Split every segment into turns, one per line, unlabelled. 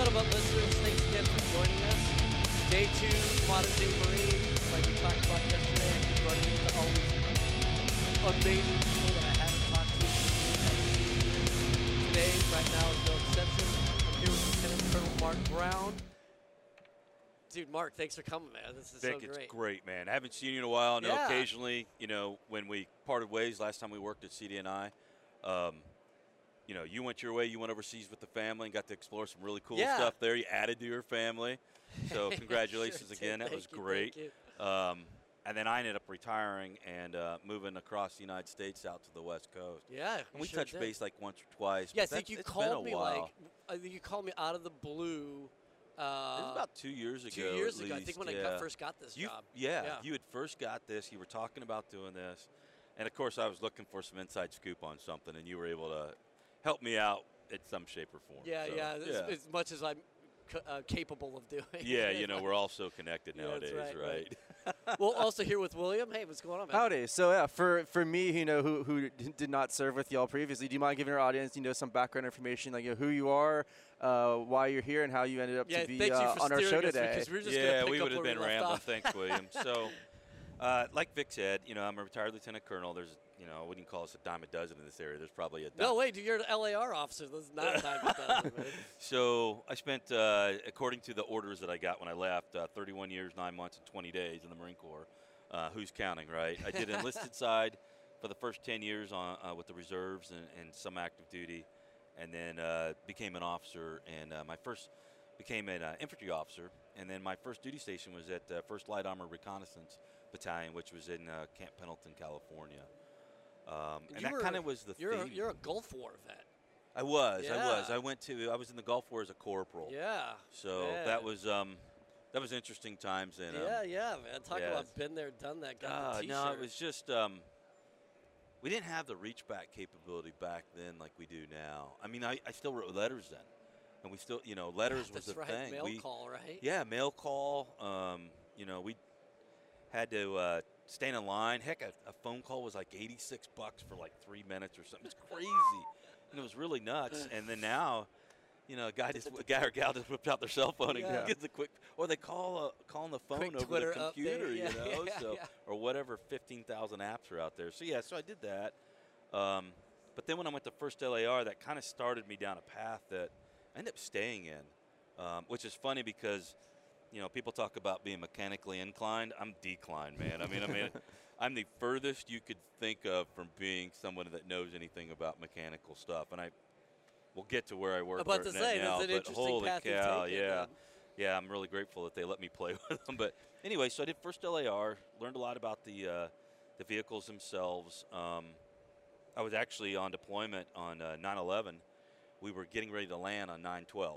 Scuttlebutt listeners, thanks again for joining us. Day two, Modern Day Marine, like we talked about yesterday. I keep running into all these amazing people that I haven't talked to today. Right now is no exception. I'm here with Lieutenant Colonel Mark Brown. Dude, Mark, thanks for coming, man. This is
Vic,
so
it's
great.
great, man. I haven't seen you in a while. I know
Yeah.
occasionally, you know, when we parted ways last time we worked at CD&I, um, you know, you went your way. You went overseas with the family and got to explore some really cool
Yeah.
stuff there. You added to your family. So congratulations
Sure
again. That was
you,
great. Um, and then I ended up retiring and uh, moving across the United States out to the West Coast.
Yeah,
And we
sure
touched
did.
base like once or twice.
Yeah, I think you
it's been a
called me
while.
like I think you called me out of the blue. Uh,
It was about two years ago.
two years ago. I think
least,
when I got, first got this
You,
job.
yeah,
Yeah.
you had first got this. You were talking about doing this, and of course, I was looking for some inside scoop on something, and you were able to help me out in some shape or form.
Yeah,
So,
yeah, As, as much as I'm c- uh, capable of doing.
yeah, you know, we're all so connected
Yeah, that's
nowadays,
right, right.
right?
well, also here with William. Hey, what's going on, man?
Howdy. So yeah, for for me, you know, who who did not serve with y'all previously, do you mind giving our audience, you know, some background information, like you know, who you are, uh, why you're here, and how you ended up
Yeah,
to be uh, on our show today?
because we're just
yeah,
pick
we
up
would have been rambling. Thanks, William. So, uh, like Vic said, you know, I'm a retired lieutenant colonel. There's, you know, I wouldn't call us a dime a dozen in this area. There's probably a
No, wait, you're an LAR officer. This is not a tell them, man.
So I spent, uh, according to the orders that I got when I left, uh, 31 years, nine months, and 20 days in the Marine Corps. Uh, who's counting, right? I did enlisted side for the first 10 years on, uh, with the reserves and, and some active duty, and then uh, became an officer. And uh, my first became an uh, infantry officer, and then my first duty station was at uh, First Light Armor Reconnaissance Battalion, which was in uh, Camp Pendleton, California. Um, and that kind of was the
You're a,
theme.
you're a Gulf War vet.
I was, I was. I went to. I was in the Gulf War as a corporal.
Yeah.
So
Yeah.
that was um, that was interesting times. And um,
yeah, yeah, man. Talk
yeah.
about been there, done that. Got
uh,
the t-shirt.
no, it was just um, we didn't have the reach back capability back then like we do now. I mean, I, I still wrote letters then, and we still, you know, letters was the
right.
thing.
Mail
we,
call, right?
Yeah, mail call. Um, you know, we had to uh, stand in line. Heck, a, a phone call was like 86 bucks for like three minutes or something. It's crazy. and it was really nuts. And then now, you know, a guy just a guy or gal just whipped out their cell phone and
Yeah.
gets a quick, or they call a, call on the phone
Quick
over
Twitter
the computer,
yeah,
you know,
yeah,
so or whatever 15,000 apps are out there. So yeah, so I did that. Um, but then when I went to first LAR, that kind of started me down a path that I ended up staying in, um, which is funny because you know, people talk about being mechanically inclined. I'm declined, man. I mean, I mean, I'm the furthest you could think of from being someone that knows anything about mechanical stuff. And I we'll get to where I work
About to say,
now,
that's an
but
interesting
holy
path
cow,
taken,
yeah.
man.
Yeah, I'm really grateful that they let me play with them. But anyway, so I did first LAR, learned a lot about the uh, the vehicles themselves. Um, I was actually on deployment on uh, 9/11. We were getting ready to land on 9/12.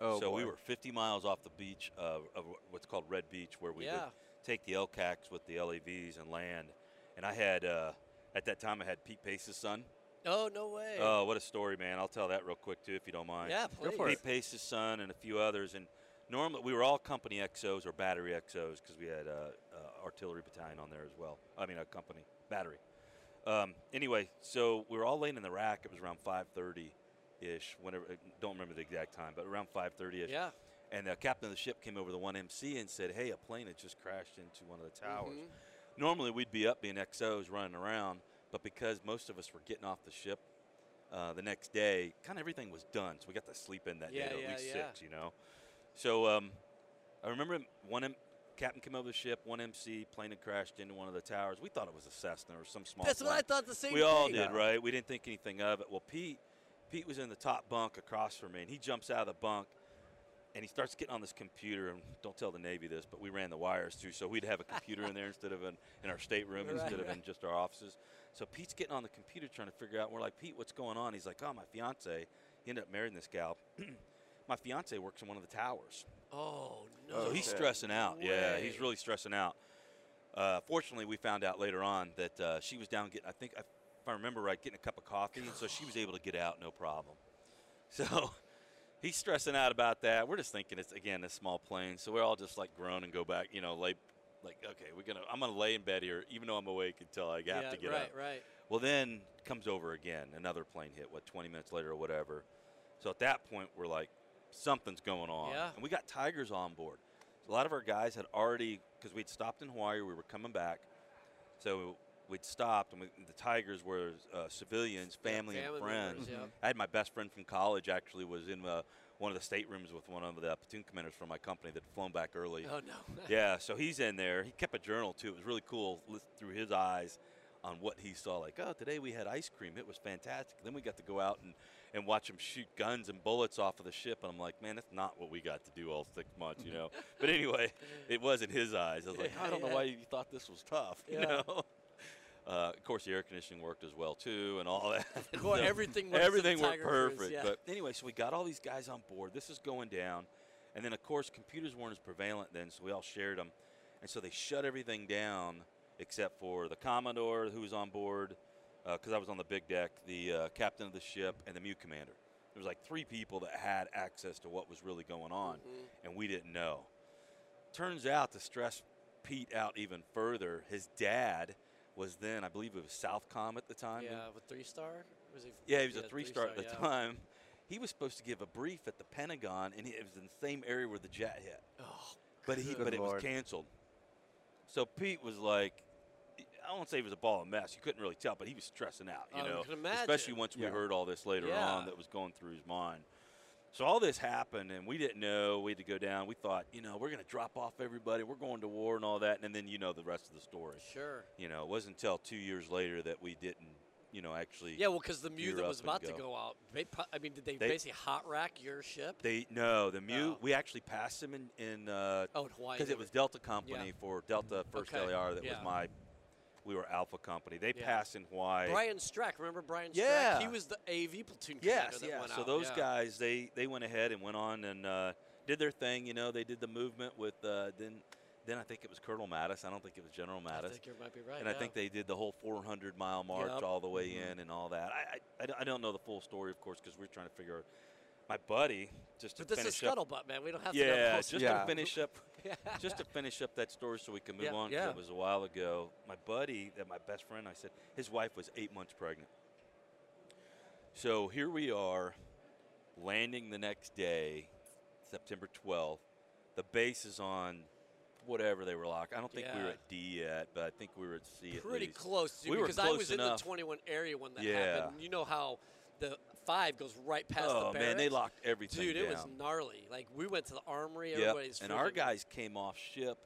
Oh,
so we were 50 miles off the beach of, of what's called Red Beach, where we
Yeah.
would take the LCACs with the LAVs and land. And I had, uh, at that time, I had Pete Pace's son.
Oh no way.
Oh, what a story, man! I'll tell that real quick too, if you don't mind.
yeah,
Go
please.
for
Pete Pace's son and a few others, and normally we were all company XOs or battery XOs because we had uh, uh, artillery battalion on there as well. I mean, a company battery. Um, anyway, so we were all laying in the rack. It was around 5:30 ish. Whenever, I don't remember the exact time, but around 5:30 ish.
Yeah.
And the captain of the ship came over to one MC and said, "Hey, a plane had just crashed into one of the towers."
Mhm.
Normally we'd be up being XOs running around, but because most of us were getting off the ship uh, the next day, kind of everything was done, so we got to sleep in that
Yeah,
day, or
yeah,
at least
yeah.
six, you know. So um, I remember one M- captain came over the ship, one MC plane had crashed into one of the towers. We thought it was a Cessna or some small.
That's what I thought. The same.
We all did,
Yeah.
right? We didn't think anything of it. Well, Pete, Pete was in the top bunk across from me, and he jumps out of the bunk, and he starts getting on this computer. And don't tell the Navy this, but we ran the wires too, so we'd have a computer in there instead of in, in our stateroom
Right,
instead of in just our offices. So Pete's getting on the computer trying to figure out. We're like, Pete, what's going on? He's like, Oh, my fiance. He ended up marrying this gal. my fiance works in one of the towers.
Oh no.
So he's stressing out. Yeah, he's really stressing out. Uh, fortunately, we found out later on that uh, she was down getting, I think, if I remember right, getting a cup of coffee, and so she was able to get out no problem. So he's stressing out about that. We're just thinking it's again a small plane, so we're all just like groan and go back, you know, lay, like okay, we're gonna, I'm gonna lay in bed here, even though I'm awake until I have
yeah,
to get
right,
up.
right.
Well, then comes over again, another plane hit, what, 20 minutes later or whatever. So at that point, we're like, something's going on.
Yeah.
And we got tigers on board. A lot of our guys had already, because we'd stopped in Hawaii, we were coming back. So we'd stopped, and we, the tigers were uh, civilians,
Yeah,
family, and friends.
members, yeah.
I had my best friend from college actually was in uh, one of the staterooms with one of the platoon commanders from my company that flown back early.
Oh no.
Yeah, so he's in there. He kept a journal too. It was really cool through his eyes on what he saw. Like, oh, today we had ice cream. It was fantastic. Then we got to go out and, and watch him shoot guns and bullets off of the ship. And I'm like, man, that's not what we got to do all six months, you know. but anyway, it was in his eyes. I was like, I don't know why you thought this was tough, you know. Uh, of course, the air conditioning worked as well too, and all that.
Of course,
So-
everything works in
everything worked
Cruise,
perfect.
yeah.
But anyway, so we got all these guys on board. This is going down, and then of course computers weren't as prevalent then, so we all shared them, and so they shut everything down except for the commodore who was on board, because I was on the big deck, the uh, captain of the ship, and the MEU commander. There was like three people that had access to what was really going on,
Mm-hmm.
and we didn't know. Turns out to stress Pete out even further, his dad was then, I believe it was Southcom at the time.
yeah, with three star. Was he?
Yeah, he was a
yeah,
three star at the
yeah.
time. He was supposed to give a brief at the Pentagon, and it was in the same area where the jet hit.
Oh,
But he,
Good
but it was canceled. So Pete was like, I won't say he was a ball of mess. You couldn't really tell, but he was stressing out. You
Oh, I
know,
can imagine.
especially once we heard all this later
Yeah.
on that was going through his mind. So all this happened, and we didn't know. We had to go down. We thought, you know, we're going to drop off everybody. We're going to war and all that, and then you know the rest of the story.
sure.
You know, it wasn't until two years later that we didn't, you know, actually.
Yeah, well, because the
MEU
that was about to
go.
go out, they, I mean, did they,
They-
basically hot rack your ship?
They no the MEU.
Oh.
We actually passed them in in uh,
oh, in Hawaii.
because it was Delta Company for Delta First
Okay,
LAR. That
yeah.
was my. We were Alpha Company. They
Yeah.
passed in Hawaii.
Brian Strack. Remember Brian Strack?
Yeah.
He was the AV platoon
Yes,
that
yeah. So
out.
those
yeah.
guys, they they went ahead and went on and uh, did their thing. You know, they did the movement with uh, then then I think it was Colonel Mattis. I don't think it was General
I
Mattis.
think you might be right.
and I think they did the whole 400 mile march
Yep.
all the way
Mhm.
in and all that. I, I- I, don't- I don't know the full story, of course, because we're trying to figure out. My buddy, just to
But this is
finish up.
scuttlebutt, man. We don't have to know the
Yeah, just.
Yeah.
to finish up just to finish up that story so we can move
Yeah,
on 'cause
yeah.
it was a while ago. My buddy, that my best friend, I said his wife was eight months pregnant. So here we are, landing the next day, September 12th. The base is on whatever they were locked. I don't think we were at D yet, but I think we were at C at
Pretty
least.
close. to,
We were
because I was
enough.
in the 21 area when that
Yeah.
happened. You know how the five goes right past
oh
the
man, they locked everything
Dude, it was gnarly. Like we went to the armory.
Yep.
Everybody's
And our guys came off ship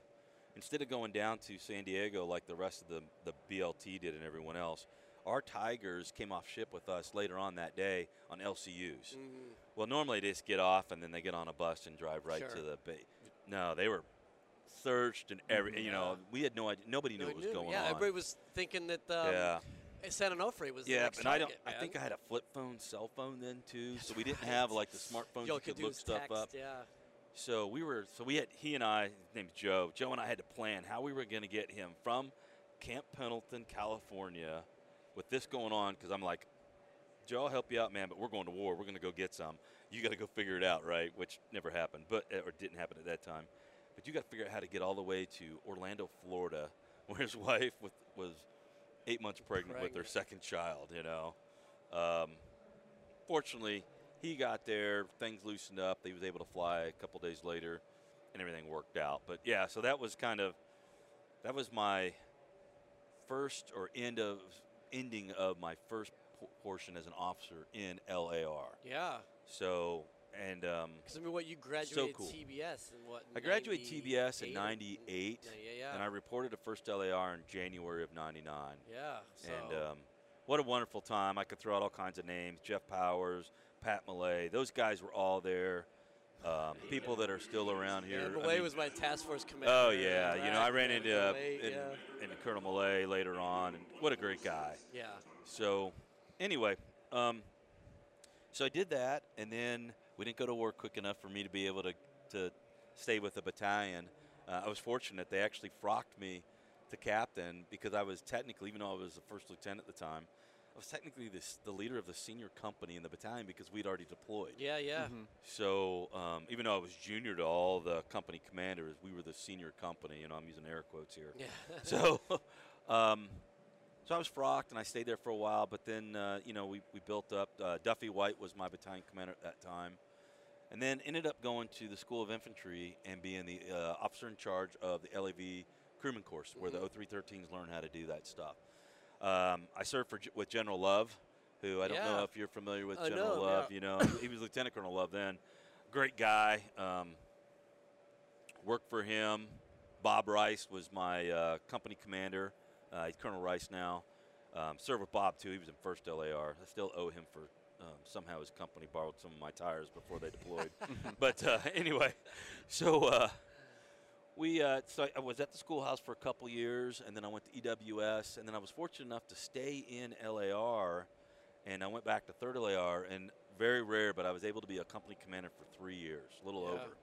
instead of going down to San Diego like the rest of the, the BLT did and everyone else. Our Tigers came off ship with us later on that day on LCUs.
Mhm.
Well, normally they just get off and then they get on a bus and drive right to the base. No, they were searched and every. Yeah. You know, we had no idea. Nobody knew
No
what was
knew.
going
yeah,
on.
Yeah, everybody was thinking that um,
yeah,
San Onofre was the
yeah, and I don't.
target,
I think I had a flip phone, cell phone then too, so we didn't
right.
have like the smartphones
Yo,
you
could
could look stuff
text,
up.
Yeah.
So we were, so we had, he and I, his name's Joe. Joe and I had to plan how we were going to get him from Camp Pendleton, California, with this going on. Because I'm like, Joe, I'll help you out, man, but we're going to war. We're going to go get some. You got to go figure it out, right? Which never happened, but eh, or didn't happen at that time. But you got to figure out how to get all the way to Orlando, Florida, where his wife with, was eight months pregnant, with their second child. You know, um, fortunately, he got there. Things loosened up. He was able to fly a couple days later, and everything worked out. But yeah, so that was kind of that was my first or end of ending of my first portion as an officer in LAR.
Yeah.
So and um,
Because I mean, what you graduated so
cool.
TBS and what?
I graduated
98
TBS in '98,
Yeah, yeah, yeah.
and I reported to first LAR in January of '99.
yeah. So.
And um, what a wonderful time! I could throw out all kinds of names: Jeff Powers, Pat Millay. Those guys were all there. Um, people that are still around here.
yeah,
I mean-
was my task force commander.
Oh yeah, you know I ran into uh, in, into Colonel Millay later on, and what a great guy.
yeah.
So anyway, um, so I did that, and then we didn't go to war quick enough for me to be able to to stay with the battalion. Uh, I was fortunate; they actually frocked me to captain because I was technically, even though I was the first lieutenant at the time, I was technically the, the leader of the senior company in the battalion because we'd already deployed.
Yeah, yeah.
Mhm.
So um, even though I was junior to all the company commanders, we were the senior company. You know, I'm using air quotes here.
Yeah.
So, um, so I was frocked and I stayed there for a while. But then, uh, you know, we, we built up. Uh, Duffy White was my battalion commander at that time, and then ended up going to the School of Infantry and being the uh, officer in charge of the LAV crewman course, where
Mhm.
the 0313s learn how to do that stuff. Um, I served for, with General Love, who I don't know if you're familiar with
I
General
know
Love.
yeah.
You know, he, he was Lieutenant Colonel Love then. Great guy. Um, worked for him. Bob Rice was my uh, company commander. Uh, he's Colonel Rice now. Um, served with Bob too. He was in first LAR. I still owe him for um, somehow his company borrowed some of my tires before they deployed. but uh, anyway, so uh, we uh, so I was at the schoolhouse for a couple years, and then I went to EWS, and then I was fortunate enough to stay in LAR, and I went back to third LAR, and very rare, but I was able to be a company commander for three years, a little
Yeah.
over.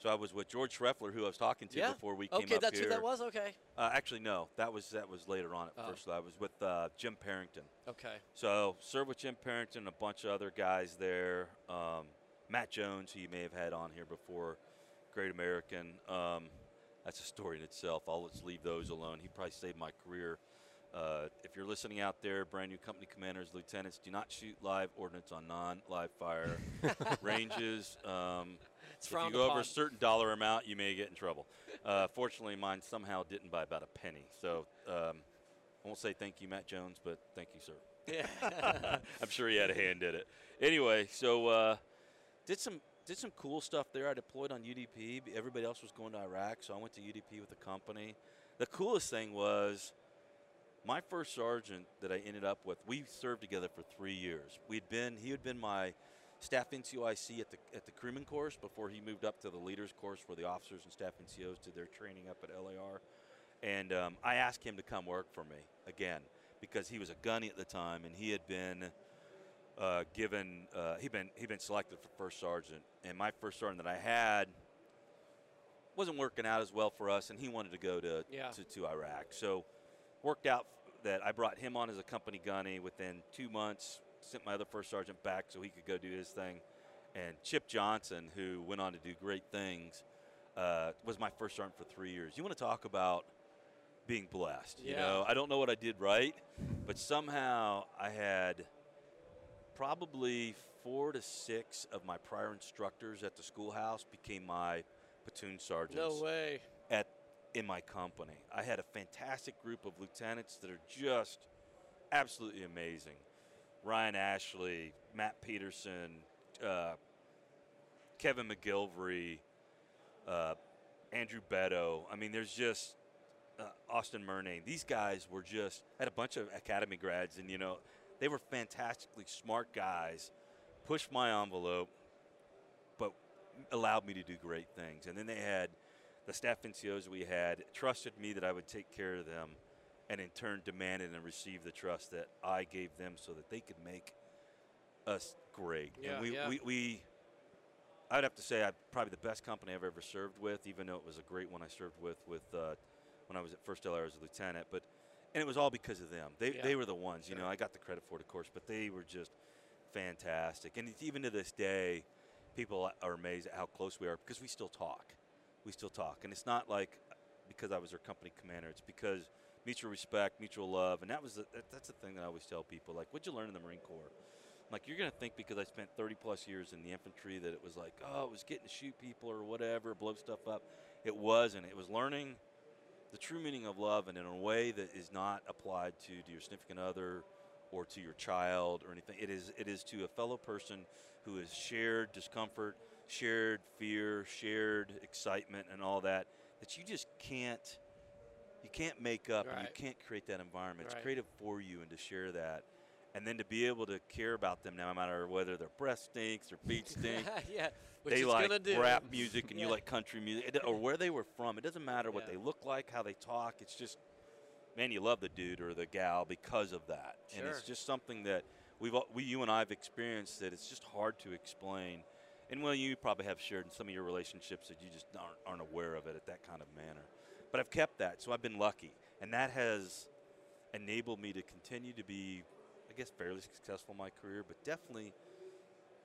So I was with George Schreffler, who I was talking to
Yeah.
before we came here
Okay,
up
that's who that was. Okay.
Uh, actually, no, that was that was later on at
Oh.
first. I was with uh, Jim Parrington.
Okay.
So served with Jim Parrington, and a bunch of other guys there. Um, Matt Jones, who you may have had on here before, Great American. Um, that's a story in itself. I'll just leave those alone. He probably saved my career. Uh, if you're listening out there, brand new company commanders, lieutenants, do not shoot live ordnance on non-live fire ranges. Um,
It's
if you go over a certain dollar amount, you may get in trouble. Uh, fortunately, mine somehow didn't by about a penny. So um, I won't say thank you, Matt Jones, but thank you, sir.
Yeah.
I'm sure he had a hand in it. Anyway, so uh, did some did some cool stuff there. I deployed on UDP. Everybody else was going to Iraq, so I went to UDP with the company. The coolest thing was my first sergeant that I ended up with. We served together for three years. We'd been he had been my staff NCOIC at the at the crewman course before he moved up to the leaders course where the officers and staff NCOs did their training up at LAR. And um, I asked him to come work for me again because he was a gunny at the time and he had been uh, given uh, he'd been he'd been selected for first sergeant and my first sergeant that I had wasn't working out as well for us and he wanted to go to
Yeah.
to, to Iraq so worked out that I brought him on as a company gunny within two months sent my other first sergeant back so he could go do his thing and Chip Johnson who went on to do great things uh, was my first sergeant for three years you want to talk about being blessed you know I don't know what I did right but somehow I had probably four to six of my prior instructors at the schoolhouse became my platoon sergeants
no way.
at in my company. I had a fantastic group of lieutenants that are just absolutely amazing. Ryan Ashley, Matt Peterson, uh, Kevin McGilvery, uh, Andrew Beto. I mean, there's just uh, Austin Murnane. These guys were just had a bunch of academy grads, and you know, they were fantastically smart guys. Pushed my envelope, but allowed me to do great things. And then they had the staff NCOs we had trusted me that I would take care of them, and in turn demanded and received the trust that I gave them so that they could make us great.
Yeah,
and we,
yeah.
we, we I'd have to say I probably the best company I've ever served with, even though it was a great one I served with with uh, when I was at First LR as a lieutenant. But and it was all because of them. They
Yeah.
they were the ones, you know. I got the credit for it, of course, but they were just fantastic. And it's even to this day, people are amazed at how close we are because we still talk. We still talk, and it's not like because I was their company commander. It's because mutual respect, mutual love, and that was the, that, that's the thing that I always tell people. Like, what'd you learn in the Marine Corps? I'm like, you're gonna think because I spent 30 plus years in the infantry that it was like, oh, it was getting to shoot people or whatever, blow stuff up. It wasn't. It was learning the true meaning of love, and in a way that is not applied to, to your significant other or to your child or anything. It is it is to a fellow person who has shared discomfort, shared fear, shared excitement, and all that that you just can't you can't make up and you can't create that environment.
Right.
It's created for you, and to share that. And then to be able to care about them, now, no matter whether their breath stinks, or feet stink,
yeah. Which
they like
gonna do.
rap music and you like country music, It- or where they were from. It doesn't matter what
Yeah.
they look like, how they talk. It's just, man, you love the dude or the gal because of that, and it's just something that we've we you and I have experienced that it's just hard to explain. And well, you probably have shared in some of your relationships that you just aren't, aren't aware of it at that kind of manner. But I've kept that, so I've been lucky, and that has enabled me to continue to be, I guess, fairly successful in my career, but definitely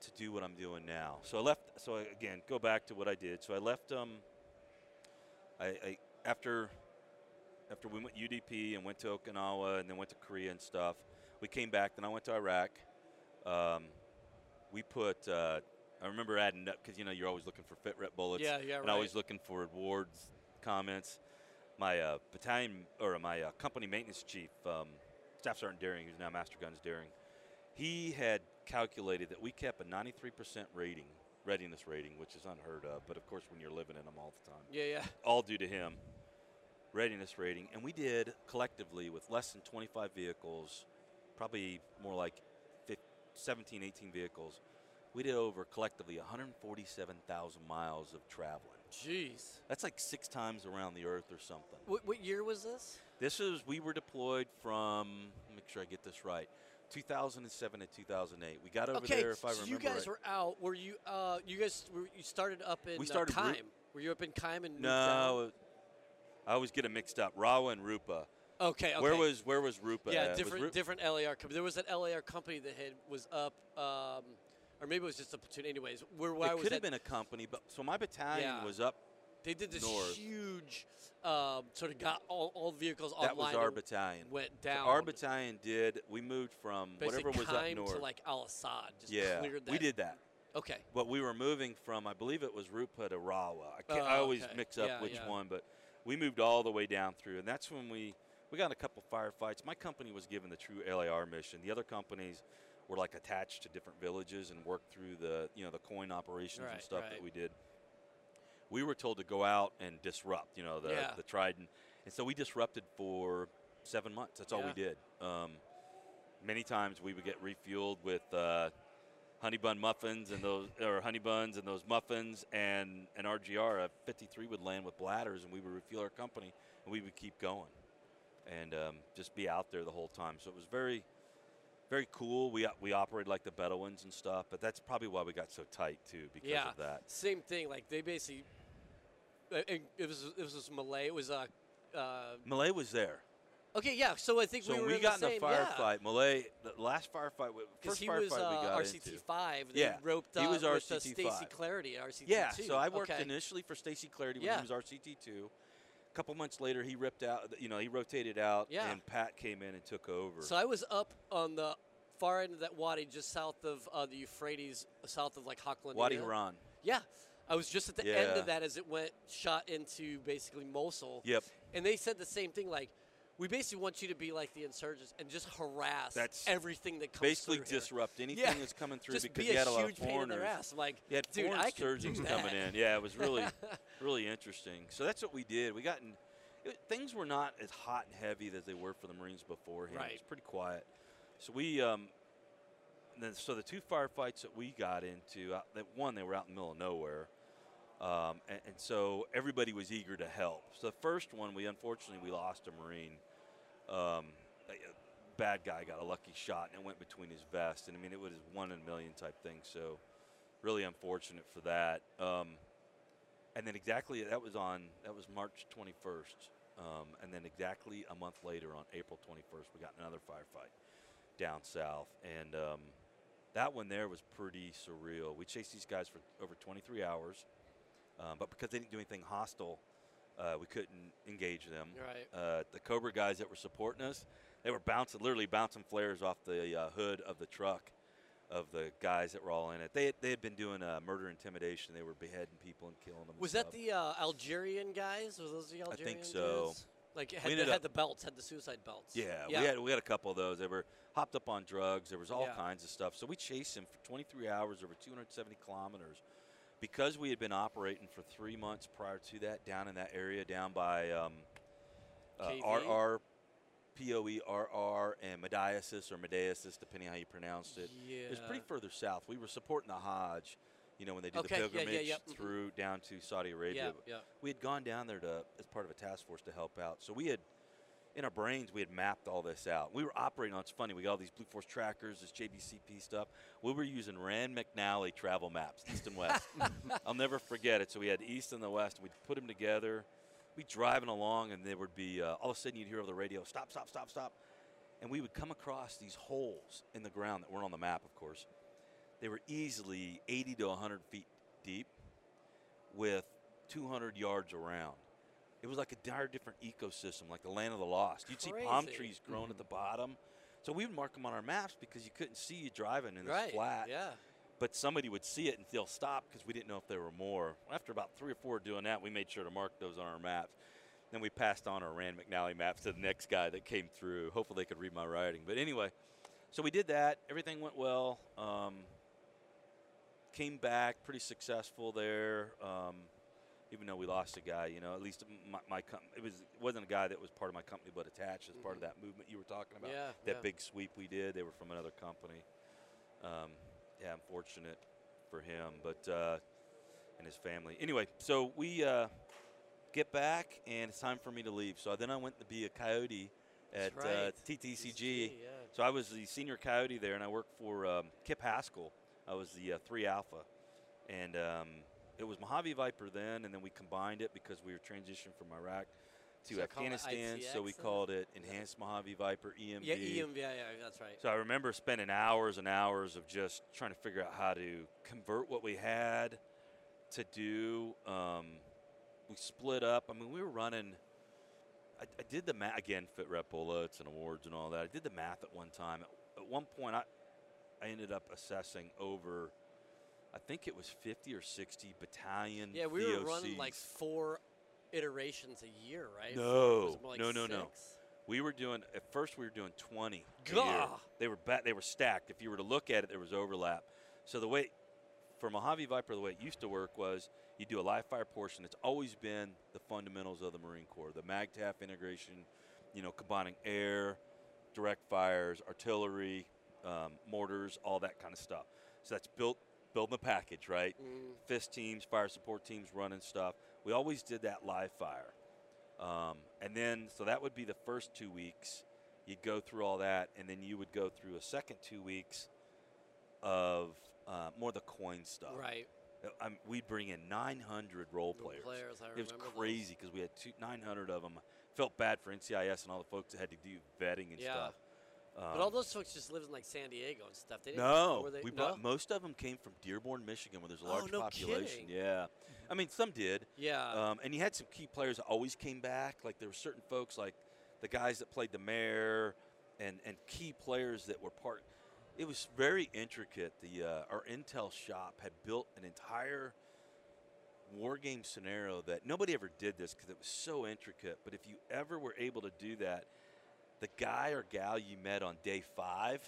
to do what I'm doing now. So I left. So I, again, go back to what I did. So I left. Um, I, I after after we went UDP and went to Okinawa and then went to Korea and stuff. We came back. Then I went to Iraq. Um, we put. Uh, I remember adding up because you know you're always looking for fit rep bullets.
Yeah, yeah, right.
And always looking for awards, comments. My uh, battalion or my uh, company maintenance chief, um, Staff Sergeant Daring, who's now Master Guns Daring, he had calculated that we kept a 93% rating, readiness rating, which is unheard of. But of course, when you're living in them all the time
Yeah, yeah.
all due to him. Readiness rating, and we did collectively with less than 25 vehicles, probably more like 15, 17, 18 vehicles. We did over collectively 147,000 miles of traveling.
Jeez.
That's like six times around the earth or something.
What, what year was this?
This is we were deployed from. Make sure I get this right. 2007 to 2008. We got over
okay,
there, if I
so
remember
you guys
right.
were out. Were you? Uh, you guys were, you started up in
We started
uh,
Ru-
were you up in Kime and
no, I always get it mixed up. Rawa and Rupa.
Okay, okay.
Where was where was Rupa?
yeah
at?
Different
Ru-
different LAR company. There was an LAR company that had was up, um, or maybe it was just a platoon. Anyways, where, where
it
was
could have been a company, but so my battalion
Yeah.
was up.
they did this
north.
huge um, sort of got all, all vehicles
That was our battalion.
Went
So
down.
our battalion did. We moved from
basically
whatever was up north.
to like Al Asad. Just
yeah,
cleared that.
we did that.
Okay.
But we were moving from, I believe it was Rupa to Rawa. I, can't, I
Oh,
always
okay.
mix up
Yeah,
which
yeah.
one, but we moved all the way down through, and that's when we we got a couple firefights. My company was given the true LAR mission. The other companies were like attached to different villages and worked through the you know the coin operations and stuff
right.
that we did. We were told to go out and disrupt, you know, the
Yeah.
the Trident, and so we disrupted for seven months. That's all we did. Um, many times we would get refueled with. Uh, honey bun muffins and those or honey buns and those muffins and an RGR a 53 would land with bladders and we would refuel our company and we would keep going and um, just be out there the whole time so it was very very cool we we operated like the Bedouins and stuff but that's probably why we got so tight too because
Yeah.
of that
Same thing. Like they basically, uh, it, was it was Malay. It was uh, uh,
Malay was there
okay, yeah. So I think
so
we
when
were
we
in
got
the
in
same,
a firefight Malay the last firefight first
he
firefight
was uh,
we got
RCT
into
five. They
Yeah,
roped
he
up
was
with uh,
RCT
Stacy. Clardy at RCT
Yeah,
two.
so I worked
okay.
initially for Stacy Clardy when
Yeah.
he was RCT two. A couple months later, he ripped out. You know, he rotated out,
Yeah.
and Pat came in and took over.
So I was up on the far end of that wadi, just south of uh, the Euphrates, south of like Haklan.
Wadi Haran.
Yeah, I was just at the end of that as it went shot into basically Mosul.
Yep.
And they said the same thing, like. We basically want you to be like the insurgents and just harass
That's
everything that comes
Basically,
through here.
disrupt anything
Yeah.
that's coming through
just
because
be
you
a
had a lot of
huge pain in
foreigners.
I'm like,
You had
dude,
foreign
I
surgeons
that.
coming in. Yeah, it was really, really interesting. So that's what we did. We got in. It, things were not as hot and heavy as they were for the Marines beforehand. It was pretty quiet. So we, um, then so the two firefights that we got into, uh, that one they were out in the middle of nowhere, um, and, and so everybody was eager to help. So the first one, we unfortunately we lost a Marine. Um, a, a bad guy got a lucky shot and it went between his vest, and I mean it was one in a million type thing. So really unfortunate for that. Um, and then exactly that was on that was March 21st, um, and then exactly a month later on April 21st we got another firefight down south, and um, that one there was pretty surreal. We chased these guys for over 23 hours, um, but because they didn't do anything hostile, uh, we couldn't engage them.
Right.
Uh, the Cobra guys that were supporting us, they were bouncing, literally bouncing flares off the uh, hood of the truck of the guys that were all in it. They had, they had been doing uh, murder intimidation. They were beheading people and killing them.
Was that the uh, Algerian guys? Was those the Algerian I
think so.
dudes? Like had, the, had
up-
the belts, had the suicide belts.
Yeah,
yeah.
we had we had a couple of those. They were hopped up on drugs. There was all
Yeah.
kinds of stuff. So we chased him for 23 hours over 270 kilometers. Because we had been operating for three months prior to that down in that area, down by um, uh, RR, POE, RR, and Mediasis or Mediasis, depending how you pronounced it.
Yeah.
It was pretty further south. We were supporting the Hajj, you know, when they do
Okay, yeah,
the
yeah,
pilgrimage
yep, mhm.
through down to Saudi Arabia.
Yeah, yeah.
We had gone down there to as part of a task force to help out. So we had, in our brains, we had mapped all this out. We were operating on. It's funny. We got all these Blue Force trackers, this JBCP stuff. We were using Rand McNally travel maps, east and west. I'll never forget it. So we had east and the west. And we'd put them together. We'd driving along, and there would be uh, all of a sudden you'd hear over the radio, "Stop! Stop! Stop! Stop!" And we would come across these holes in the ground that weren't on the map, of course. They were easily 80 to 100 feet deep, with 200 yards around. It was like a entire different ecosystem, like the land of the lost. You'd see palm trees growing at the bottom. So we would mark them on our maps because you couldn't see you driving in this
right.
flat.
Yeah.
but somebody would see it and they'll stop because we didn't know if there were more. After about three or four doing that, we made sure to mark those on our maps. Then we passed on our Rand McNally maps to the next guy that came through. Hopefully, they could read my writing. But anyway, so we did that. Everything went well. Um, came back pretty successful there. Um, even though we lost a guy, you know, at least my, my com- it was it wasn't a guy that was part of my company, but attached as part of that movement you were talking about.
Yeah,
that
yeah.
big sweep we did. They were from another company. Um, yeah, unfortunate for him, but uh, and his family. Anyway, so we uh, get back, and it's time for me to leave. So then I went to be a coyote at uh,
right.
TTCG.
yeah.
So I was the senior coyote there, and I worked for um, Kip Haskell. I was the uh, three alpha, and um, it was Mojave Viper then, and then we combined it because we were transitioning from Iraq to
So
Afghanistan. So we called it Enhanced Mojave Viper EMV.
Yeah, EMV, yeah, yeah, that's right.
So I remember spending hours and hours of just trying to figure out how to convert what we had to do. Um, we split up. I mean, we were running. I, I did the math again, fit rep bullets and awards and all that. I did the math at one time. At, at one point, I I ended up assessing over. I think it was 50 or 60 battalion.
Yeah, we were running like four iterations a year, right?
No,
like
no, no, no. We were doing at first. We were doing 20.
Gah!
They were ba- they were stacked. If you were to look at it, there was overlap. So the way for Mojave Viper, the way it used to work was you do a live fire portion. It's always been the fundamentals of the Marine Corps: the MAGTF integration, you know, combining air, direct fires, artillery, um, mortars, all that kind of stuff. So that's built building the package, right?
Mm,
fist teams, fire support teams running stuff. We always did that live fire. Um, and then, so that would be the first two weeks. You'd go through all that, and then you would go through a second two weeks of uh, more the coin stuff.
right.
I'm, we'd bring in 900 role
Role
players.
players,
it was crazy because we had two, 900 of them. Felt bad for NCIS and all the folks that had to do vetting and
Yeah.
stuff.
But
Um,
all those folks just lived in like San Diego and stuff. They didn't,
no,
they,
we
no?
brought most of them came from Dearborn, Michigan, where there's a large
Oh,
large
no
population.
kidding.
Yeah, I mean some did,
Yeah.
um, and you had some key players that always came back. Like there were certain folks, like the guys that played the mayor, and and key players that were part. It was very intricate. The uh, our intel shop had built an entire war game scenario that nobody ever did this because it was so intricate. But if you ever were able to do that, the guy or gal you met on day five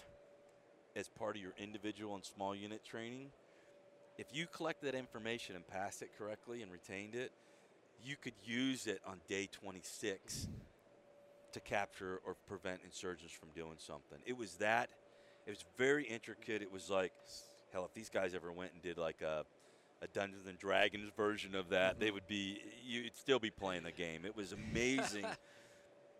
as part of your individual and small unit training, if you collect that information and passed it correctly and retained it, you could use it on day 26 to capture or prevent insurgents from doing something. It was that, it was very intricate. It was like, hell, if these guys ever went and did like a, a Dungeons and Dragons version of that, they would be, you'd still be playing the game. It was amazing.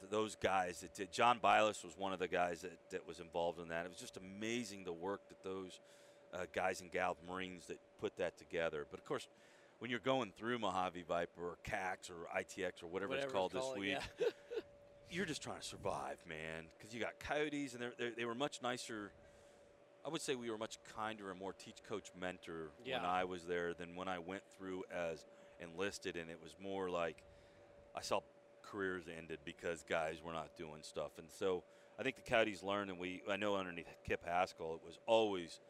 Th- those guys that did. John Bilas was one of the guys that, that was involved in that. It was just amazing the work that those uh, guys and gals, Marines, that put that together. But of course, when you're going through Mojave Viper or CAX or ITX or whatever, it's called this week,
yeah.
you're just trying to survive, man. Because you got coyotes, and they're, they're, they were much nicer. I would say we were much kinder and more teach, coach, mentor
Yeah.
when I was there than when I went through as enlisted, and it was more like I saw careers ended because guys were not doing stuff, and so I think the coyotes learned, and we I know underneath Kip Haskell, it was always